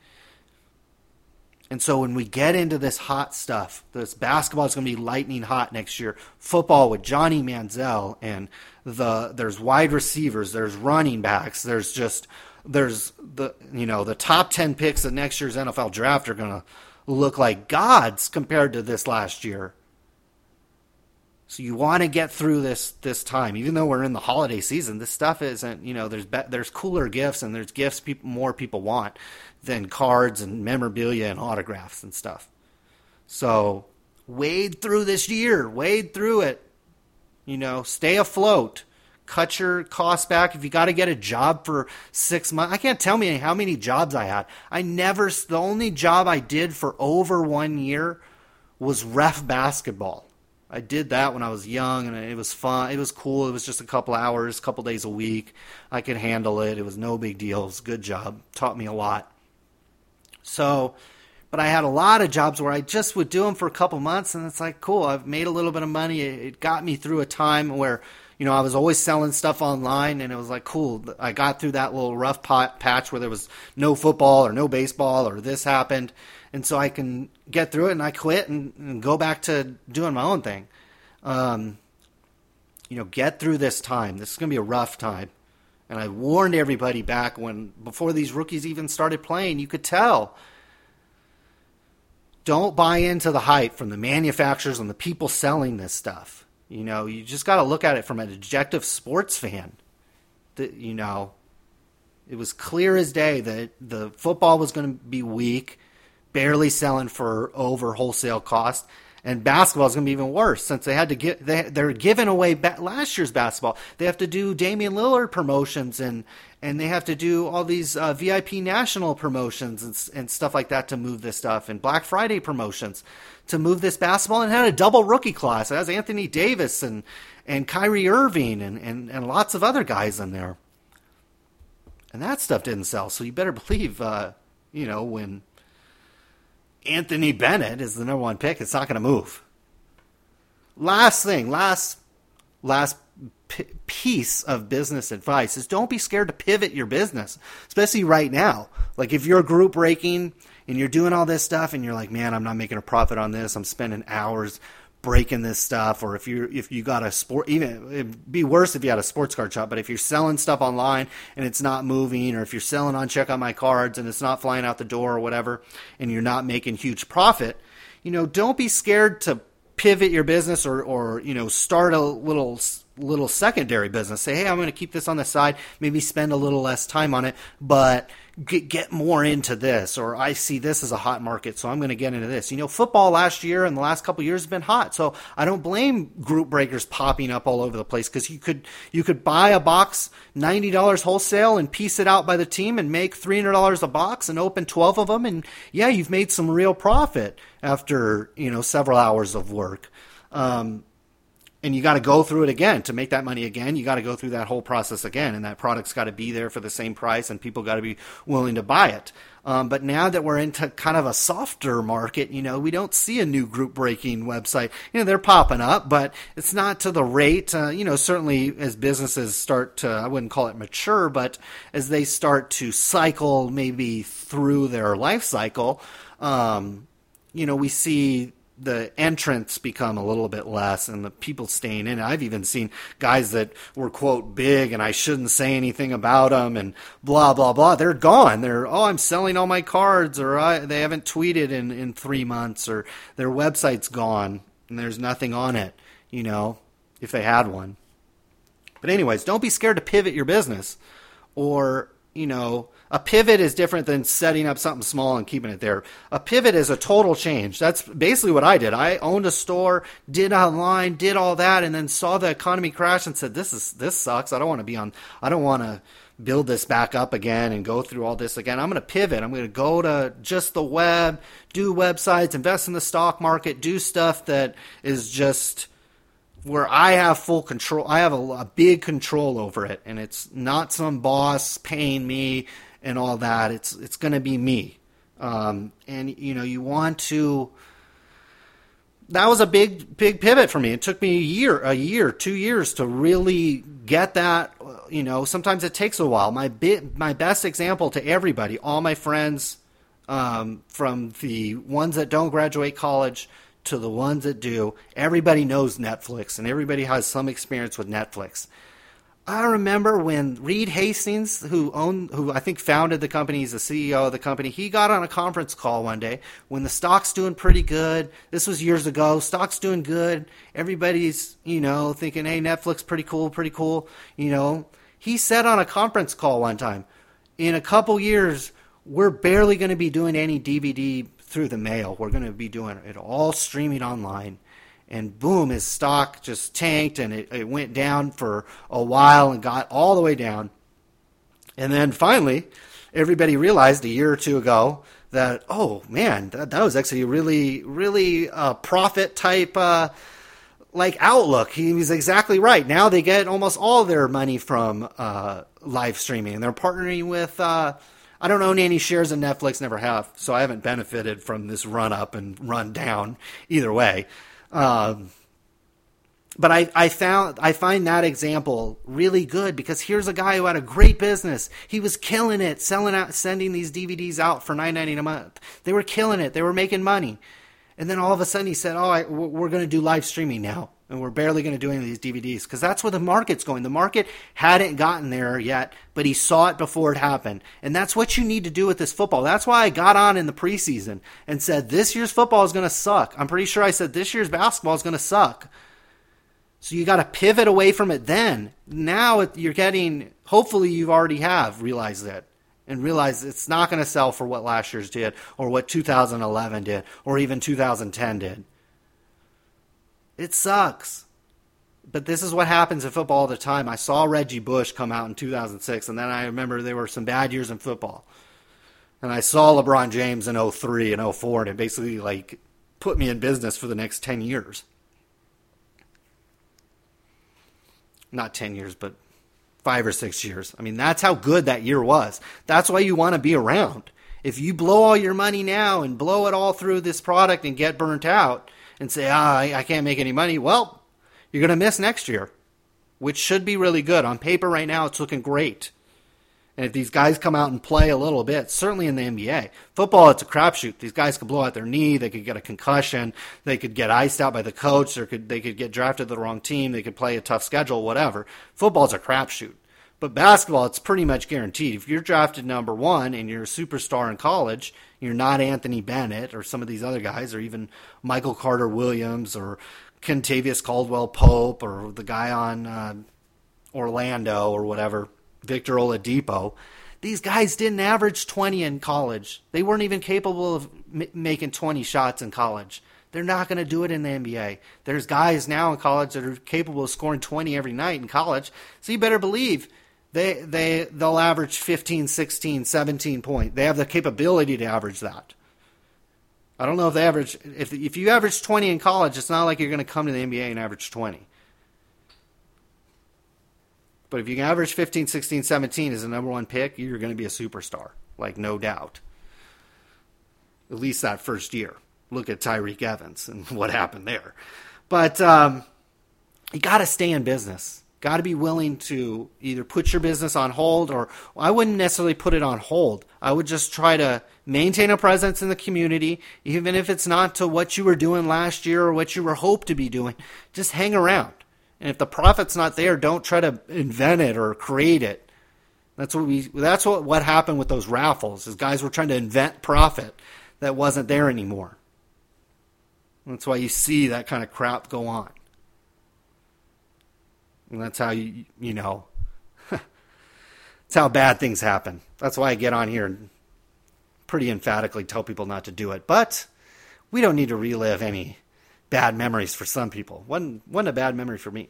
And so when we get into this hot stuff, this basketball is going to be lightning hot next year. Football with Johnny Manziel and the there's wide receivers, there's running backs, there's just there's the you know the top 10 picks of next year's NFL draft are going to look like gods compared to this last year. So you want to get through this this time, even though we're in the holiday season. This stuff isn't, you know, there's be- there's cooler gifts and there's gifts people more people want than cards and memorabilia and autographs and stuff. So wade through this year, wade through it. You know, stay afloat. Cut your costs back. If you got to get a job for six months, I can't tell me how many jobs I had. I never, the only job I did for over one year was ref basketball. I did that when I was young and it was fun. It was cool. It was just a couple hours, a couple days a week. I could handle it. It was no big deal. It was a good job. Taught me a lot. So, but I had a lot of jobs where I just would do them for a couple months, and it's like, cool, I've made a little bit of money. It got me through a time where, you know, I was always selling stuff online, and it was like, cool. I got through that little rough pot, patch where there was no football or no baseball or this happened, and so I can get through it, and I quit and, and go back to doing my own thing. Um, you know, get through this time. This is going to be a rough time. And I warned everybody back when, before these rookies even started playing, you could tell don't buy into the hype from the manufacturers and the people selling this stuff. You know, you just got to look at it from an objective sports fan. that you know it was clear as day that the football was going to be weak, barely selling for over wholesale cost, and basketball is going to be even worse since they had to get they they're giving away ba- last year's basketball. They have to do Damian Lillard promotions and and they have to do all these uh, VIP national promotions and, and stuff like that to move this stuff and Black Friday promotions to move this basketball and had a double rookie class. It has Anthony Davis and and Kyrie Irving and, and, and lots of other guys in there. And that stuff didn't sell. So you better believe, uh, you know, when Anthony Bennett is the number one pick, it's not going to move. Last thing, last last p- piece of business advice is don't be scared to pivot your business, especially right now. Like if you're group breaking and you're doing all this stuff and you're like, man, I'm not making a profit on this. I'm spending hours breaking this stuff or if you if you got a sport even it'd be worse if you had a sports card shop but if you're selling stuff online and it's not moving or if you're selling on Check Out My Cards and it's not flying out the door or whatever and you're not making huge profit you know don't be scared to pivot your business or or you know start a little little secondary business. Say hey i'm going to keep this on the side maybe spend a little less time on it but get, get more into this, or I see this as a hot market, so I'm going to get into this. You know, football last year and the last couple years has been hot, so I don't blame group breakers popping up all over the place because you could you could buy a box ninety dollars wholesale and piece it out by the team and make three hundred dollars a box and open twelve of them, and yeah, you've made some real profit after you know several hours of work. Um, and you got to go through it again to make that money again. You got to go through that whole process again, and that product's got to be there for the same price, and people got to be willing to buy it. Um, but now that we're into kind of a softer market, you know, we don't see a new group breaking website. You know, they're popping up, but it's not to the rate. Uh, you know, certainly as businesses start to, I wouldn't call it mature, but as they start to cycle maybe through their life cycle, um, you know, we see the entrance become a little bit less and the people staying in. I've even seen guys that were quote big and I shouldn't say anything about them and blah blah blah. They're gone. They're oh I'm selling all my cards or I, they haven't tweeted in in three months or their website's gone and there's nothing on it. You know if they had one. But anyways, don't be scared to pivot your business or you know a pivot is different than setting up something small and keeping it there. A pivot is a total change. That's basically what I did. I owned a store, did online, did all that, and then saw the economy crash and said, "This is this sucks. I don't want to be on. I don't want to." build this back up again and go through all this again. I'm going to pivot. I'm going to go to just the web, do websites, invest in the stock market, do stuff that is just where I have full control. I have a, a, big control over it, and it's not some boss paying me and all that. It's it's going to be me, um, and you know you want to. That was a big big pivot for me. It took me a year, a year, two years to really get that. You know, sometimes it takes a while. My bit, my best example to everybody, all my friends, um, from the ones that don't graduate college to the ones that do, everybody knows Netflix and everybody has some experience with Netflix. I remember when Reed Hastings, who owned, who I think founded the company, he's the CEO of the company. He got on a conference call one day when the stock's doing pretty good. This was years ago. Stock's doing good. Everybody's, you know, thinking, "Hey, Netflix, pretty cool, pretty cool." You know, he said on a conference call one time, "In a couple years, we're barely going to be doing any DVD through the mail. We're going to be doing it all streaming online." And boom, his stock just tanked and it, it went down for a while and got all the way down. And then finally, everybody realized a year or two ago that, oh man, that, that was actually really, really uh, profit type. Uh, like outlook he was exactly right now they get almost all their money from uh, live streaming and they're partnering with uh, i don't own any shares in netflix never have so i haven't benefited from this run up and run down either way um, but I, I found I find that example really good because here's a guy who had a great business. He was killing it, selling out, sending these DVDs out for nine ninety a month. They were killing it. They were making money. And then all of a sudden he said, "Oh, I, we're going to do live streaming now, and we're barely going to do any of these DVDs because that's where the market's going. The market hadn't gotten there yet, but he saw it before it happened, and that's what you need to do with this football. That's why I got on in the preseason and said this year's football is going to suck. I'm pretty sure I said this year's basketball is going to suck." So you got to pivot away from it then. Now you're getting, hopefully, you already have realized that and realize it's not going to sell for what last year's did or what 2011 did or even 2010 did. It sucks. But this is what happens in football all the time. I saw Reggie Bush come out in 2006, and then I remember there were some bad years in football. And I saw LeBron James in 03 and 04, and it basically like put me in business for the next 10 years. Not 10 years, but five or six years. I mean, that's how good that year was. That's why you want to be around. If you blow all your money now and blow it all through this product and get burnt out and say, ah, I, I can't make any money, well, you're going to miss next year, which should be really good. On paper right now, it's looking great. And if these guys come out and play a little bit, certainly in the NBA, football, it's a crapshoot. These guys could blow out their knee. They could get a concussion. They could get iced out by the coach. Or could, they could get drafted to the wrong team. They could play a tough schedule, whatever. Football's a crapshoot. But basketball, it's pretty much guaranteed. If you're drafted number one and you're a superstar in college, you're not Anthony Bennett or some of these other guys, or even Michael Carter Williams or Kentavious Caldwell Pope or the guy on uh, Orlando or whatever Victor Oladipo. These guys didn't average 20 in college. They weren't even capable of m- making 20 shots in college. They're not going to do it in the NBA. There's guys now in college that are capable of scoring 20 every night in college. So you better believe they they they'll average 15, 16, 17 points. They have the capability to average that. I don't know if they average if if you average 20 in college, it's not like you're going to come to the NBA and average 20. But if you can average 15, 16, 17 as a number one pick, you're going to be a superstar, like no doubt. At least that first year. Look at Tyreke Evans and what happened there. But um, you got to stay in business. Got to be willing to either put your business on hold or I wouldn't necessarily put it on hold. I would just try to maintain a presence in the community, even if it's not to what you were doing last year or what you were hoped to be doing. Just hang around and if the profit's not there, don't try to invent it or create it. That's what we. That's what what happened with those raffles. Is guys were trying to invent profit that wasn't there anymore. That's why you see that kind of crap go on. And that's how you you know. that's how bad things happen. That's why I get on here and pretty emphatically tell people not to do it. But we don't need to relive any bad memories for some people. One one a bad memory for me.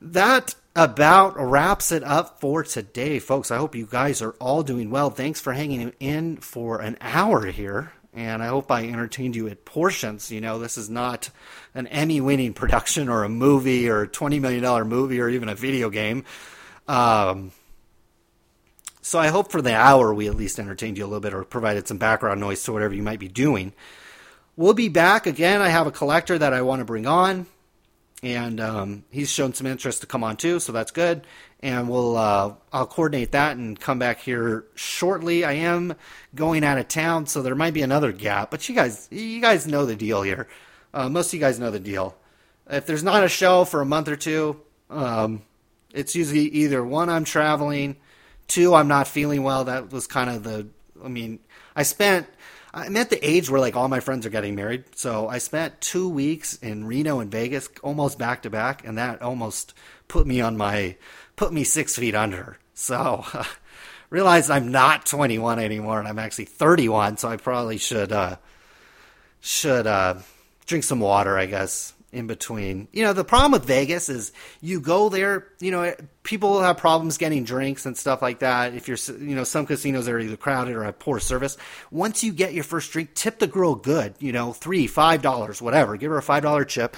That about wraps it up for today, folks. I hope you guys are all doing well. Thanks for hanging in for an hour here. And I hope I entertained you at portions. You know, this is not an Emmy winning production or a movie or a $20 million movie or even a video game. Um, so I hope for the hour we at least entertained you a little bit or provided some background noise to whatever you might be doing. We'll be back again. I have a collector that I want to bring on, and um, he's shown some interest to come on too, so that's good. And we'll uh, I'll coordinate that and come back here shortly. I am going out of town, so there might be another gap, but you guys you guys know the deal here. Uh, most of you guys know the deal. If there's not a show for a month or two, um, it's usually either one I'm traveling, two I'm not feeling well. That was kind of the. I mean, I spent I'm at the age where like all my friends are getting married. So I spent two weeks in Reno and Vegas, almost back to back, and that almost put me on my put me six feet under. So uh, realized I'm not 21 anymore, and I'm actually 31. So I probably should uh, should uh, drink some water, I guess in between. You know, the problem with Vegas is you go there, you know, people will have problems getting drinks and stuff like that. If you're, you know, some casinos are either crowded or have poor service. Once you get your first drink, tip the girl good, you know, three, five dollars, whatever. Give her a five dollar chip,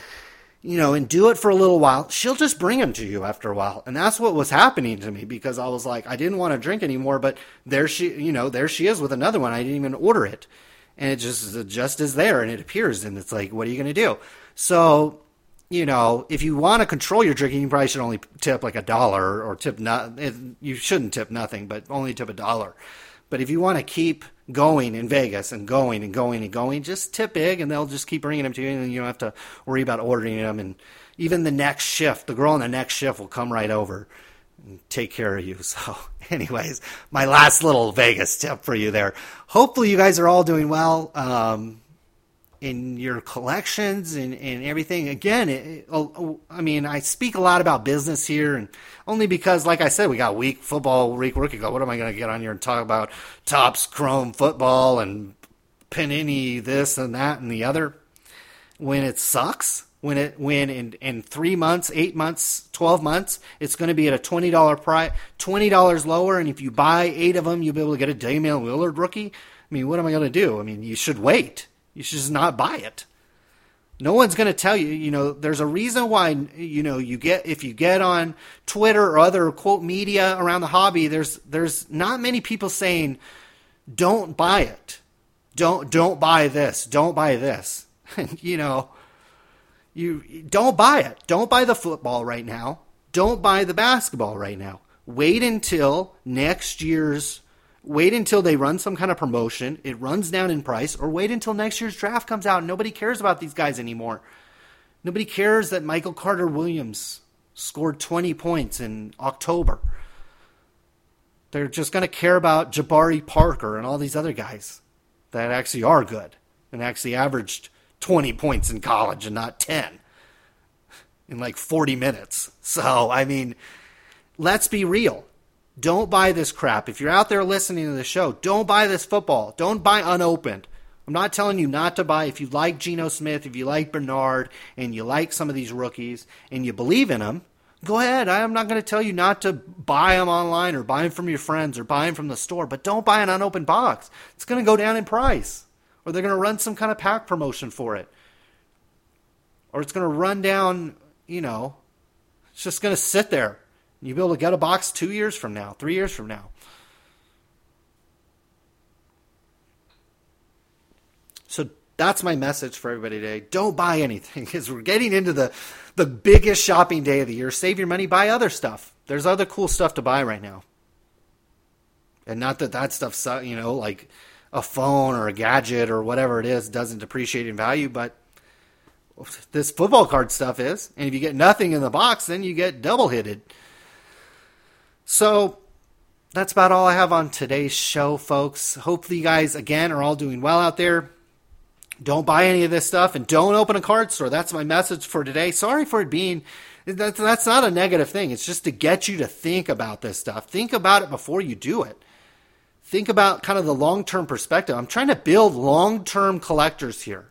you know, and do it for a little while. She'll just bring them to you after a while. And that's what was happening to me because I was like, I didn't want to drink anymore, but there she, you know, there she is with another one. I didn't even order it. And it just, it just is there and it appears. And it's like, what are you going to do? So, you know, if you want to control your drinking, you probably should only tip like a dollar or tip not. You shouldn't tip nothing, but only tip a dollar. But if you want to keep going in Vegas and going and going and going, just tip big, and they'll just keep bringing them to you, and you don't have to worry about ordering them. And even the next shift, the girl in the next shift will come right over and take care of you. So, anyways, my last little Vegas tip for you there. Hopefully, you guys are all doing well. Um, in your collections and, and everything. Again, it, it, oh, oh, I mean, I speak a lot about business here, and only because, like I said, we got week football week rookie. Go. What am I going to get on here and talk about Topps Chrome football and Panini this and that and the other when it sucks? When it when in, in three months, eight months, twelve months, it's going to be at a twenty dollar price, twenty dollars lower, and if you buy eight of them, you'll be able to get a Damian Lillard rookie. I mean, what am I going to do? I mean, you should wait. You should just not buy it. No one's going to tell you, you know, there's a reason why, you know, you get, if you get on Twitter or other quote media around the hobby, there's, there's not many people saying, don't buy it. Don't, don't buy this. Don't buy this. you know, you don't buy it. Don't buy the football right now. Don't buy the basketball right now. Wait until next year's wait until they run some kind of promotion, it runs down in price, or wait until next year's draft comes out. Nobody cares about these guys anymore. Nobody cares that Michael Carter Williams scored 20 points in October. They're just going to care about Jabari Parker and all these other guys that actually are good and actually averaged 20 points in college and not 10 in like 40 minutes. So, I mean, let's be real. Don't buy this crap. If you're out there listening to the show, don't buy this football. Don't buy unopened. I'm not telling you not to buy. If you like Geno Smith, if you like Bernard, and you like some of these rookies, and you believe in them, go ahead. I'm not going to tell you not to buy them online or buy them from your friends or buy them from the store, but don't buy an unopened box. It's going to go down in price, or they're going to run some kind of pack promotion for it, or it's going to run down. You know, it's just going to sit there You'll be able to get a box two years from now, three years from now. So that's my message for everybody today. Don't buy anything because we're getting into the, the biggest shopping day of the year. Save your money, buy other stuff. There's other cool stuff to buy right now. And not that that stuff, you know, like a phone or a gadget or whatever it is doesn't depreciate in value, but this football card stuff is. And if you get nothing in the box, then you get double hitted. So that's about all I have on today's show, folks. Hopefully, you guys, again, are all doing well out there. Don't buy any of this stuff and don't open a card store. That's my message for today. Sorry for it being. That's, that's not a negative thing. It's just to get you to think about this stuff. Think about it before you do it. Think about kind of the long term perspective. I'm trying to build long term collectors here.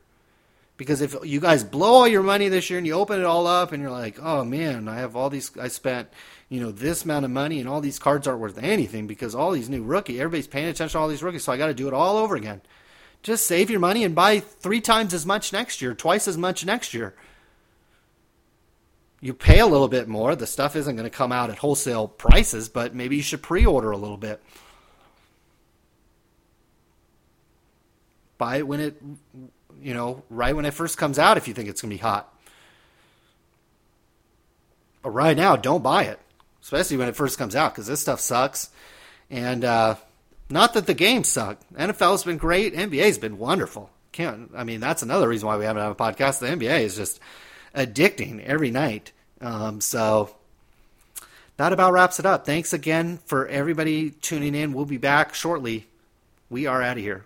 Because if you guys blow all your money this year and you open it all up and you're like, oh man, I have all these, I spent, you know, this amount of money and all these cards aren't worth anything because all these new rookie, everybody's paying attention to all these rookies, so I got to do it all over again. Just save your money and buy three times as much next year, twice as much next year. You pay a little bit more. The stuff isn't going to come out at wholesale prices, but maybe you should pre order a little bit. Buy it when it, you know, right when it first comes out if you think it's going to be hot. But right now, don't buy it especially when it first comes out, because this stuff sucks. And uh, not that the games suck. NFL's been great. NBA's been wonderful. Can't. I mean, that's another reason why we haven't had a podcast. The NBA is just addicting every night. Um, so that about wraps it up. Thanks again for everybody tuning in. We'll be back shortly. We are out of here.